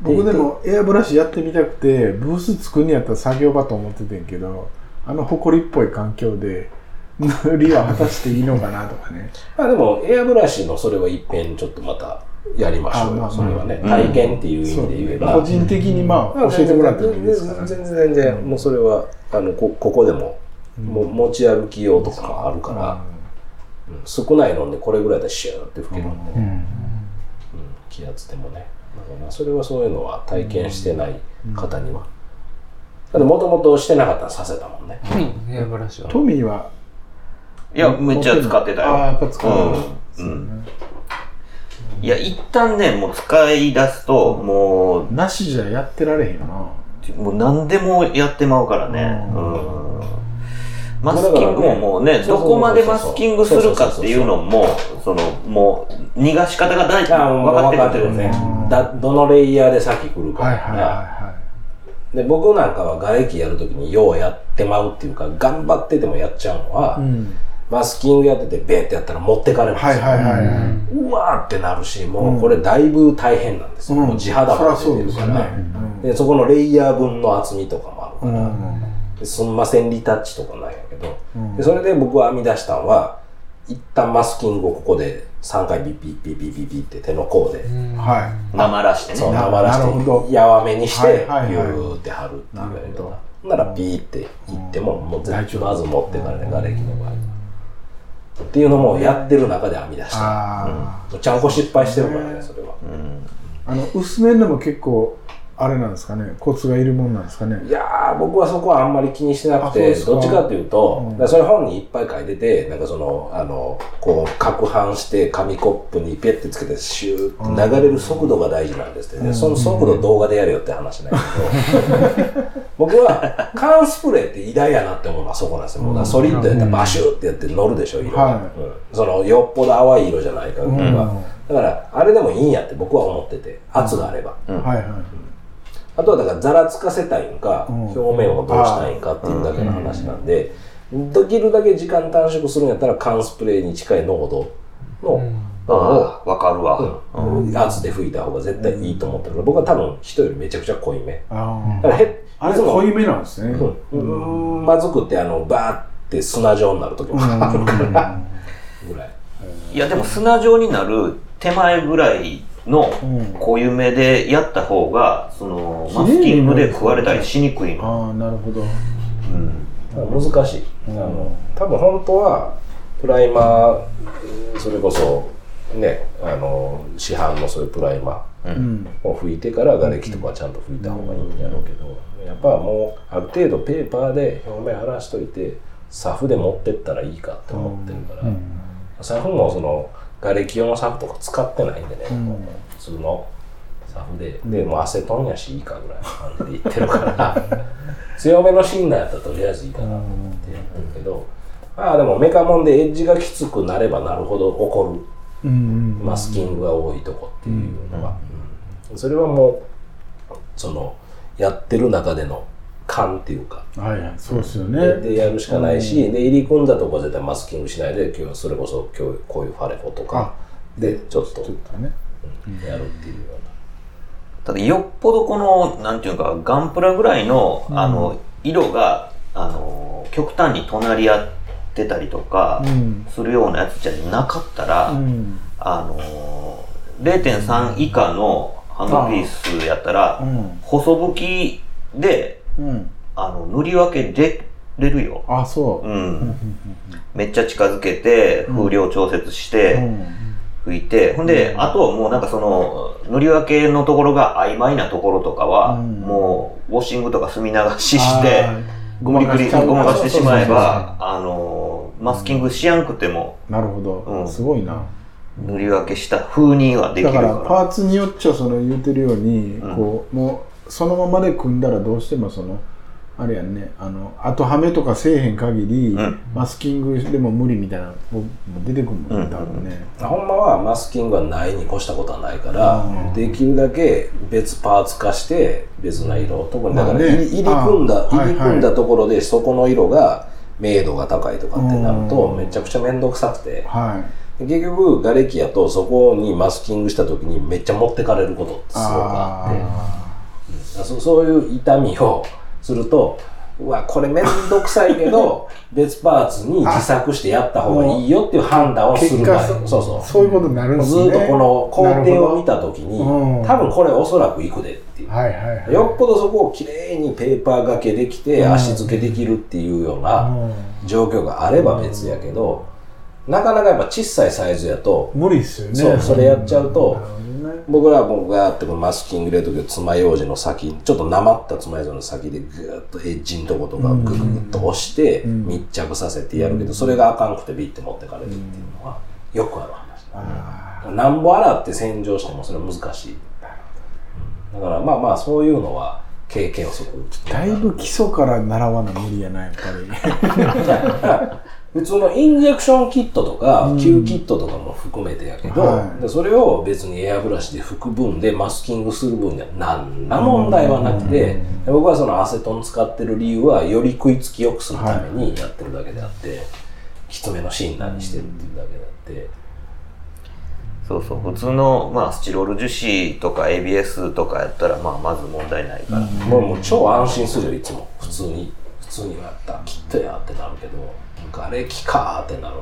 E: 僕でもエアブラシやってみたくて、ブース作るんやったら作業場と思っててんけど、あの埃っぽい環境で、塗りは果たしていいのかなとかね。
D: ま あでも、エアブラシのそれは一遍ちょっとまたやりましょうよ。
E: あまあ
D: それはね、
A: うん。
D: 体験っていう意味で言えば。
E: 個人的にまあ教えてもらってもいいですから、
D: 全然全然、もうそれは、あの、こここでも、もう持ち歩き用とかもあるから、うん。少ないのでこれぐらいでシューって吹けるんで。ね、うん。気圧でもね。それはそういうのは体験してない方には。だってもともとしてなかったらさせたもんね。
C: ヘアブラシは。
E: トミーは、
A: いや、めっちゃ使ってたよ。
E: ああ、やっぱ使う。
A: うん。うん。いや、一旦ね、もう使い出すと、も
E: なしじゃやってられへんよな。
A: う、もう何でもやってまうからね。
E: う
A: うん。マスキングももうね、どこまでマスキングするかっていうのも、その、もう、逃がし方が大事。
D: 分かってるね
E: うん。
D: だどのレイヤーで先来るか
E: はいはい
D: ら。
E: は
D: で僕なんかは外気やるときにようやってまうっていうか、頑張っててもやっちゃうのは、
E: いはい。うん。
D: マスキングやっててベーってやったら持ってかれるんですよ。
E: はいはいはいはい。
D: うわーってなるし、もうこれだいぶ大変なんですよ。もう地肌まで出てるから。
E: そりゃそうですよ
D: でそこのレイヤー分の厚みとかもあるから、
E: うん。
D: ですんませんリタッチとかなんやけど、
E: うん
D: でそれで僕は編み出したのは、一旦マスキングをここで3回ビッビッビッビッビッビッって手の甲で、
E: はい。
A: なまらしてね。
D: そう、
E: な
D: 生らし
E: なるほど
D: て、やわめにして、ビューって貼るっていうやり方。ならピーっていっても、もう全部まず持ってからね、瓦礫の場合。っていうのもやってる中で編み出した。
E: あ
D: ちゃんこ失敗してるからね、それは。
E: あ。あの、薄めんのも結構、あれなんですかね？コツがいるもんなんですかね？
D: いやー、僕はそこはあんまり気にしてなくて、どっちかっていうと、
E: うん。
D: それ本にいっぱい書いてて、なんかその、あの、こう、攪拌して紙コップにペッてつけてシューって流れる速度が大事なんですって、ねその速度動画でやるよって話なんやけど、僕は缶スプレーって偉大やなって思うのはそこなんですよ。もうだからソリッドやったらバシューってやって乗るでしょ、色が。
E: はい。
D: うん。その、よっぽど淡い色じゃないから、僕は
E: うん。
D: だから、あれでもいいんやって僕は思ってて、圧があれば。
E: はいはい。
D: あとはだからざらつかせたいんか、
E: うん
D: 表面をどうしたいんかっていうだけの話なんで、できるだけ時間短縮するんやったら缶スプレーに近い濃度の、
A: ああ、わかるわ。
D: うん圧で吹いた方が絶対いいと思ってるから、僕は多分人よりめちゃくちゃ濃いめ。
E: あ
D: だからへ
E: あ。あれ濃いめなんですね。
D: うん、まずくってあの、バーって砂状になる時もあるから、ぐらい。
A: いや、でも砂状になる手前ぐらいの
E: うん
A: 濃ゆめでやった方が、その、マスキングで食われたりしにくいの。
E: ああ、なるほど。
A: うん。
D: 難しい。あの多分本当はプライマーそれこそねあの市販のそういうプライマ
E: うん。
D: ーを拭いてから瓦礫とかちゃんと拭いた方がいいんやろうけど、やっぱもうある程度ペーパーで表面剥がしといてサフで持ってったらいいかって思ってるから、サフもその瓦礫用のサフとか使ってないんでね、もう普通のサフで、でもうアセトンやしいいかぐらいの感じで言ってるから 強めのシンナーやったらとりあえずいいかなと思ってやってるけど、まあでもメカモンでエッジがきつくなればなるほど怒る。
E: うんうん。
D: マスキングが多いとこっていうのは、うん。それはもうそのやってる中での勘っていうか。
E: はいはいそうですよ
D: で
E: ね
D: でやるしかないし、で入り組んだとこは絶対マスキングしないで今日はそれこそ今日こういうファレフォとか。でちょっと。
E: ちょっとね。
D: やるっていうような。
A: ただよっぽどこのなんていうかガンプラぐらいの,、あの色があの極端に隣り合ってたりとか
E: うん。
A: するようなやつじゃなかったら、
E: うん。
A: あの0.3以下のハンドピースやったら、
E: うん。
A: 細吹きで
E: うん。
A: あの塗り分けれれるよ。
E: あそう。
A: うん、めっちゃ近づけて風量調節して、
E: うん。
A: 拭いて、ほんで、あともうなんかその、塗り分けのところが曖昧なところとかは、
E: うん。
A: もう、ウォッシングとか墨流しして
E: あ、ー
A: ごまかしごまかしてしまえば、あの、マスキングしやんくても、
E: なるほど、
A: うん。
E: すごいな。
A: 塗り分けした風にはでき
E: だか
A: るからら。
E: パーツによっちゃその言ってるように、
A: うん。
E: こうもうそのままで組んだらどうしてもそのあれやんね。あの後はめとかせえへん限り、
A: うん。
E: マスキングでも無理みたいなのも出てくるもんね
A: うん。
E: 多分ね、
D: ほんまはマスキングはないに越したことはないから、
E: うん
D: できるだけ別パーツ化して別な色特にだから入り入り組んだ、入り組んだところでそこの色が明度が高いとかってなると
E: うん。
D: めちゃくちゃ面倒くさくて。
E: はい。
D: 結局瓦礫やとそこにマスキングした時にめっちゃ持ってかれることってすごくあって。
E: あ
D: そそういう痛みをするとうわこれ面倒くさいけど 別パーツに自作してやった方がいいよっていう判断を
E: ー
D: する場合
E: 結果そ
D: そうそう。
E: そういうことになるんですね。
D: ずっとこの工程を見た時に、
E: うん。
D: 多分これおそらくいくでっていう。
E: はいはいはい。
D: よっぽどそこをきれいにペーパー掛けできて
E: うん。
D: 足付けできるっていうよう
E: う
D: なん。状況があれば別やけど、なかなかやっぱ小さいサイズやと、
E: 無理っすよね。
D: そうそれやっちゃうと
E: なるほどね
D: 僕らはもうガーってこのマスキング入れる時は爪楊枝の先、ちょっとなまった爪楊枝の先でぐーっとエッジのとことかグググッと押して
E: うん。
D: 密着させてやるけど、それがあかんくてビッて持ってかれるっていうのはよくある話。
E: あ
D: なんぼ洗って洗浄してもそれは難しい。だからまあまあそういうのは経験をする。
E: ーだいぶ基礎から習わな無理やなやっぱり
D: 普通のインジェクションキットとか、
E: うん。
D: Q キットとかも含めてやけど、
E: はい。
D: でそれを別にエアブラシで拭く分でマスキングする分には何ら問題はなくて、で僕はそのアセトン使ってる理由はより食いつきよくするためにやってるだけであって、きつめのシンナーにしてるっていうだけであって、
A: そうそう、普通の、まあ、スチロール樹脂とか ABS とかやったら、まあ、まず問題ないから。
D: もうもう超安心するよいつも。普通に普通にやった。ら切ったやってなるけど瓦礫かーってなる。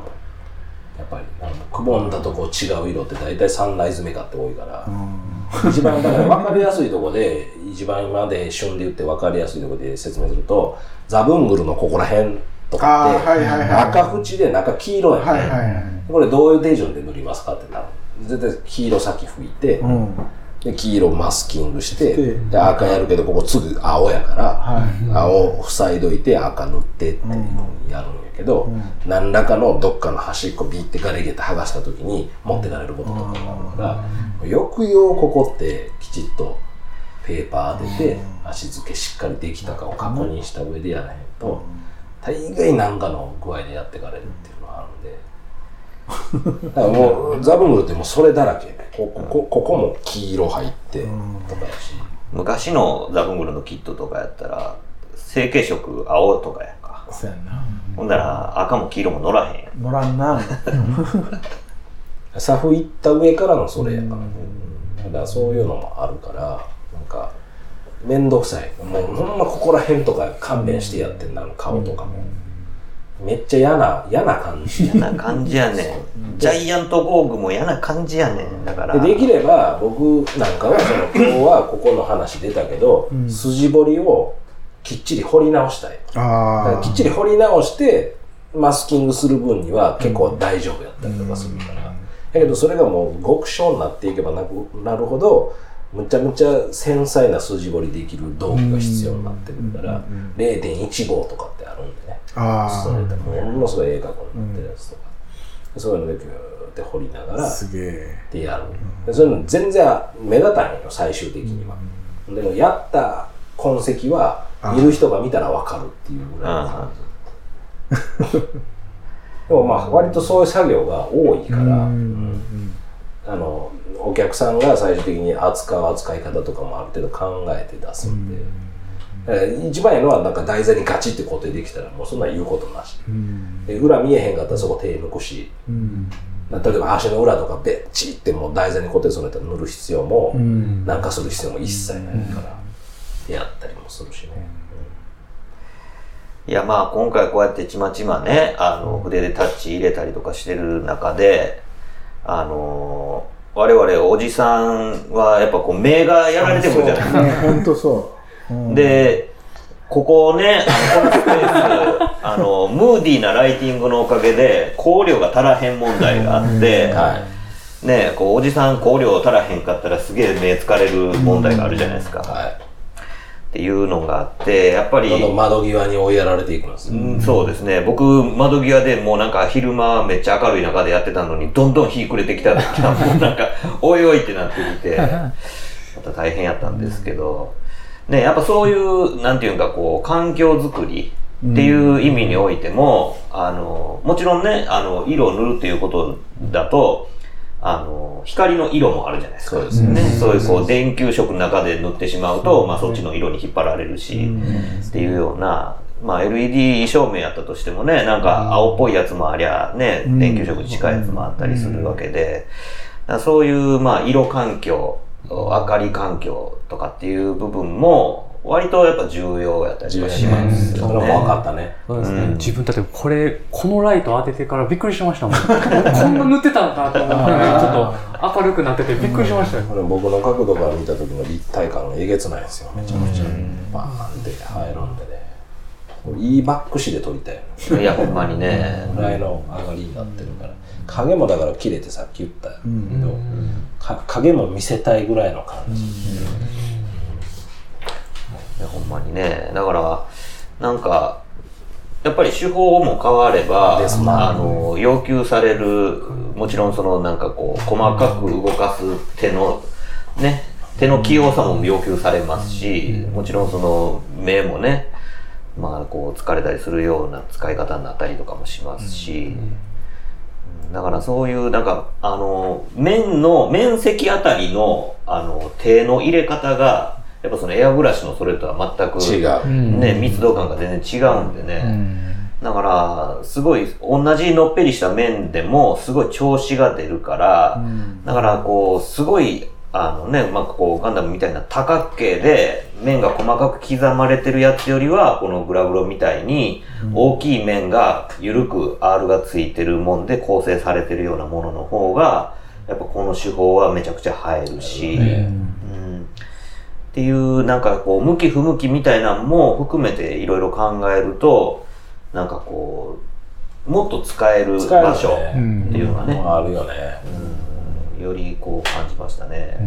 D: やっぱりあのくぼんだとこ違う色って大体サンライズメカって多いから、一番だから分かりやすいとこで一番今まで旬で言って分かりやすいとこで説明するとザブングルのここら辺とかって、
E: はいはいはい
D: 赤縁で中黄色やね、
E: はいはいはい。
D: これどういう手順で塗りますかってなる。絶対黄色先拭いて、
E: うん
D: で黄色マスキングしてで赤やるけどここ次青やから、
E: はい。
D: 青塞いどいて赤塗ってっていうふうにやるんやけど、何らかのどっかの端っこビーってガレゲって剥がした時に持ってかれることとかがあるから、よくようここってきちっとペーパー当てて足付けしっかりできたかを確認した上でやらへんと、大概何かの具合でやってかれるっていう。だからもうザブングルってもうそれだらけ。こここここも黄色入って。とかやし、
A: 昔のザブングルのキットとかやったら、成型色青とかやんか。
E: そうやな。
A: ほんなら赤も黄色も乗らへんやん。
E: 乗らんな。
D: サフ行った上からのそれやからね、だからそういうのもあるからなんか面倒くさい。もうほんまここら辺とか勘弁してやってんなあの顔とかも、めっちゃ嫌な嫌な感じ。
A: 嫌な感じやね。ん。ジャイアントゴーグも嫌な感じやねん。だから。
D: でできれば僕なんかはその今日はここの話出たけど、筋彫りをきっちり彫り直したい。
E: あ
D: きっちり彫り直してマスキングする分には結構大丈夫やったりとかするから、だけどそれがもう極小になっていけばなくなるほどむちゃむちゃ繊細な筋彫りできる道具が必要になってくるから、0.15とかってあるんでね
E: あ
D: それでものすごい鋭角になってるやつとか、そういうのでギューって彫りながら
E: あすげえ。
D: でやる、でそういうの全然目立たないよ最終的には、でもやった痕跡は見る人が見たら分かるっていうぐらいの感じ。でもまあ割とそういう作業が多いから、
E: うん。
D: あのお客さんが最終的に扱う扱い方とかもある程度考えて出すんで、一番いいのはなんか台座にガチって固定できたらもうそんなん言うことなし、で裏見えへんかったらそこ手抜くし、例えば足の裏とかべっちってもう台座に固定するんやったら塗る必要も、なんかする必要も一切ないから、やったりもするしね、
A: いやまあ今回こうやってちまちまね、あの筆でタッチ入れたりとかしてる中で、あのー我々おじさんはやっぱこう目がやられてくるじゃないですか。
E: ね、本当そう。うん、
A: で、ここね、あのこのスペース、あの、ムーディーなライティングのおかげで、香料が足らへん問題があって、
D: はい。
A: ね、こう、おじさん香料足らへんかったらすげえ目疲れる問題があるじゃないですか。
D: はい。
A: っていうのがあって、やっぱり、
D: どんどん窓際に追いやられていくんです、
A: うんそうですね。僕、窓際でもうなんか昼間めっちゃ明るい中でやってたのに、どんどん日暮れてきた時はもうなんか、おいおいってなってきて、また大変やったんですけど、ね、やっぱそういう、なんていうかこう、環境づくりっていう意味においても、あの、もちろんね、あの、色を塗るっていうことだと、あの、光の色もあるじゃないですか。
D: そうですね。
A: そういうこう、電球色の中で塗ってしまうと、まあそっちの色に引っ張られるし、っていうような、まあ LED 照明やったとしてもね、なんか青っぽいやつもありゃ、ね、電球色に近いやつもあったりするわけで、そういう、まあ色環境、明かり環境とかっていう部分も、割とやっぱ重要やったりしますよ
D: それも分
A: ね。
D: かったね。
C: そうですね、
A: うん。
C: 自分だってこれこのライト当ててからびっくりしましたもん。こんな塗ってたんだと思ってちょっと明るくなっててびっくりしましたよ、
D: これ僕の角度から見た時の立体感がえげつないですよ。めちゃくちゃ。バーンって入るんでね。これいいバック紙で撮りたい。
A: いや、ほんまにね。
D: ぐらいの上がりになってるから影もだから切れてさっき言ったけど、か影も見せたいぐらいの感じ、
A: いやほんまにね。だから、なんか、やっぱり手法も変われば、
D: ですな
A: あの、要求される、もちろんそのなんかこう、細かく動かす手の、ね、手の器用さも要求されますし、もちろんその目もね、まあこう疲れたりするような使い方になったりとかもしますし、だからそういうなんかあの面の面積あたりのあの手の入れ方がやっぱそのエアブラシのそれとは全く
D: 違う、
F: ん。
A: ね、密度感が全然違うんでね、だからすごい同じのっぺりした面でもすごい調子が出るから、だからこうすごいあのね、まあ、こうガンダムみたいな多角形で面が細かく刻まれてるやつよりはこのグラブロみたいに大きい面が緩く R がついてるもんで構成されてるようなものの方がやっぱこの手法はめちゃくちゃ映えるし、うん。っていうなんかこう向き不向きみたいなのも含めていろいろ考えるとなんかこうもっと使える場所
D: ね。
A: っていうのがね、
D: あるよね、
A: よりこう感じましたね。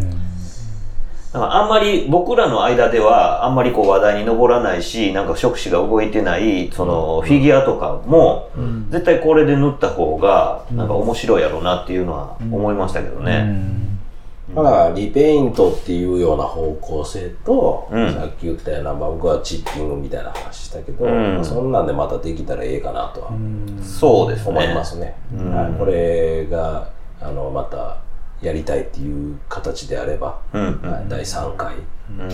A: だからあんまり僕らの間ではあんまりこう話題に上らないし、なんか触手が動いてない、そのフィギュアとかも、絶対これで塗った方がなんか面白いやろうなっていうのは思いましたけどね。
D: だからリペイントっていうような方向性と、
A: うん。
D: さっき言ったような、まあ、僕はチッピングみたいな話したけど、
A: うん。
D: まあそんなんでまたできたらええかなとは
A: そうですね。
D: 思いますね。
A: うん。
D: はい、これがあのまたやりたいっていう形であれば、
A: うんうん
D: はい第3回
A: うん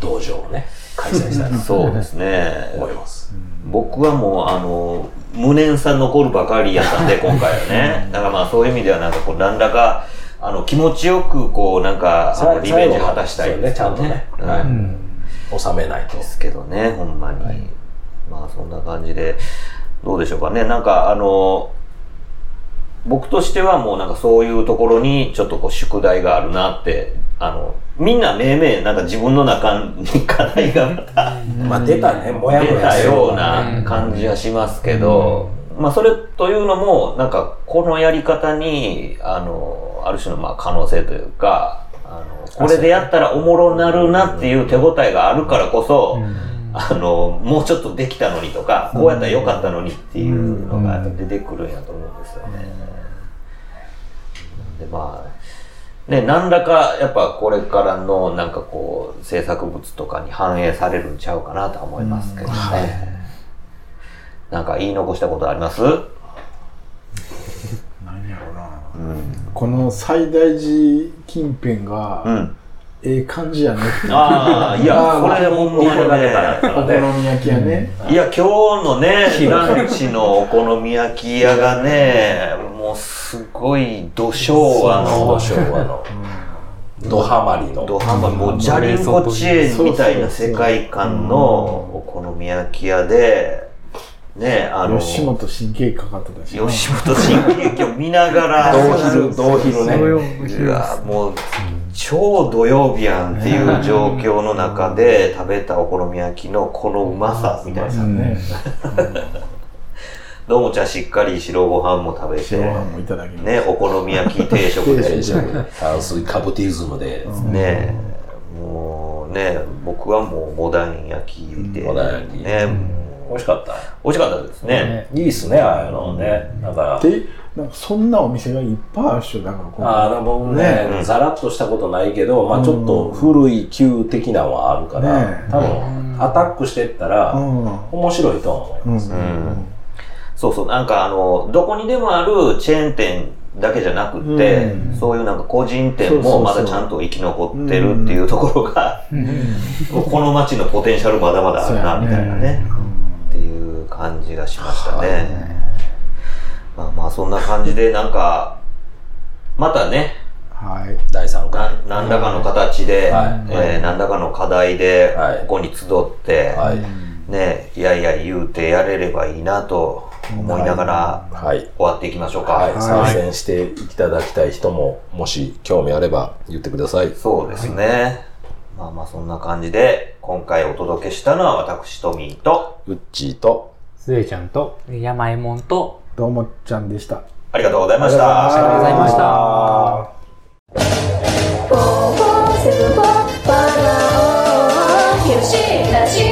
D: 道場をね開催したいなと
A: そうですね。
D: 思います。
A: 僕はもう、あの、無念さ残るばかりやったんで、今回はね。だからまあそういう意味ではなんかこう、何らか、あの、気持ちよくこう、なんか、リベンジ果たしたいです
D: ねちゃんとね
A: うん
D: はい収めないと。
A: ですけどね、ほんまに。まあそんな感じで、どうでしょうかね。なんかあの、僕としてはもうなんかそういうところにちょっとこう宿題があるなって、あの、みんなめいめいなんか自分の中に課題がまた
D: まあ出たね、もやも
A: 出た
D: やする
A: ような感じはしますけど、まあそれというのも、なんかこのやり方に、あの、ある種のまあ可能性というか、あの、これでやったらおもろなるなっていう手応えがあるからこそ、あの、もうちょっとできたのにとか、こうやったらよかったのにっていうのが出てくるんやと思うんですよね。で、まあ、ね、何らかやっぱこれからのなんかこう制作物とかに反映されるんちゃうかなとは思いますけどね。なんか言い残したことあります？
E: この西大寺近辺が、
A: うん。
E: ええ感じやね
A: ああ、いや、これほんまにね。
E: お好み焼き屋ね、
A: いや、今日のね、ランチのお好み焼き屋がね、もうすごい、土昭和の、
D: 昭和の、ドハマりの。
A: ドハマもうジャリンコチェーンみたいな世界観のお好み焼き屋で、ね、あの、
E: 吉本神経かかってたしな
A: 吉本新喜劇を見ながら、
D: 同昼、同昼ね。
A: うわもう、超土曜日やんっていう状況の中で食べたお好み焼きのこのうまさみたいな。
E: ね
A: どうもちゃんしっかり白ご飯も食べて、
E: 白ご飯もいただきます。
A: ね、お好み焼き定食で。
E: 定食
D: 炭水化物ティズムで。
A: ねもうね、僕はもうモダン焼きで、
D: モダン焼き。
A: ね、
D: 美味しかった。
A: 美味しかったですね。
D: いいっすね、ああいうのね。だか。ら、
E: でなんかそんなお店がいっぱいあるっしょだから
D: ああ、僕ね、
A: うん
D: ざらっとしたことないけど、まあちょっと古い旧的なのはあるから、
E: ね。
D: 多分、アタックしてったら、
E: うん。
D: 面白いと思います。
A: うんそうそう、なんかあの、どこにでもあるチェーン店だけじゃなくって、
E: うん。
A: そういうなんか個人店もまだちゃんと生き残ってるっていうところが、この街のポテンシャルまだまだあるな、みたいなね、っていう感じがしましたね。まあまあそんな感じでなんか、またね、
E: はい。
D: 第3
A: な
D: 回。
A: 何らかの形で、
D: はい。
A: えー何らかの課題で
D: はい。
A: ここに集って、
D: はい。
A: ね、いやいや言うてやれればいいなと思いながら
D: はい。
A: 終わっていきましょうか。
D: はい。参戦していただきたい人も、もし興味あれば言ってください。
A: そうですね。まあまあそんな感じで、今回お届けしたのは私トミーと、
D: うっちーと、
F: スエちゃんと、
C: 山右衛門と、
E: どうもちゃんでした
A: ありがとうございました。
F: ありがとうございました。
B: ラオ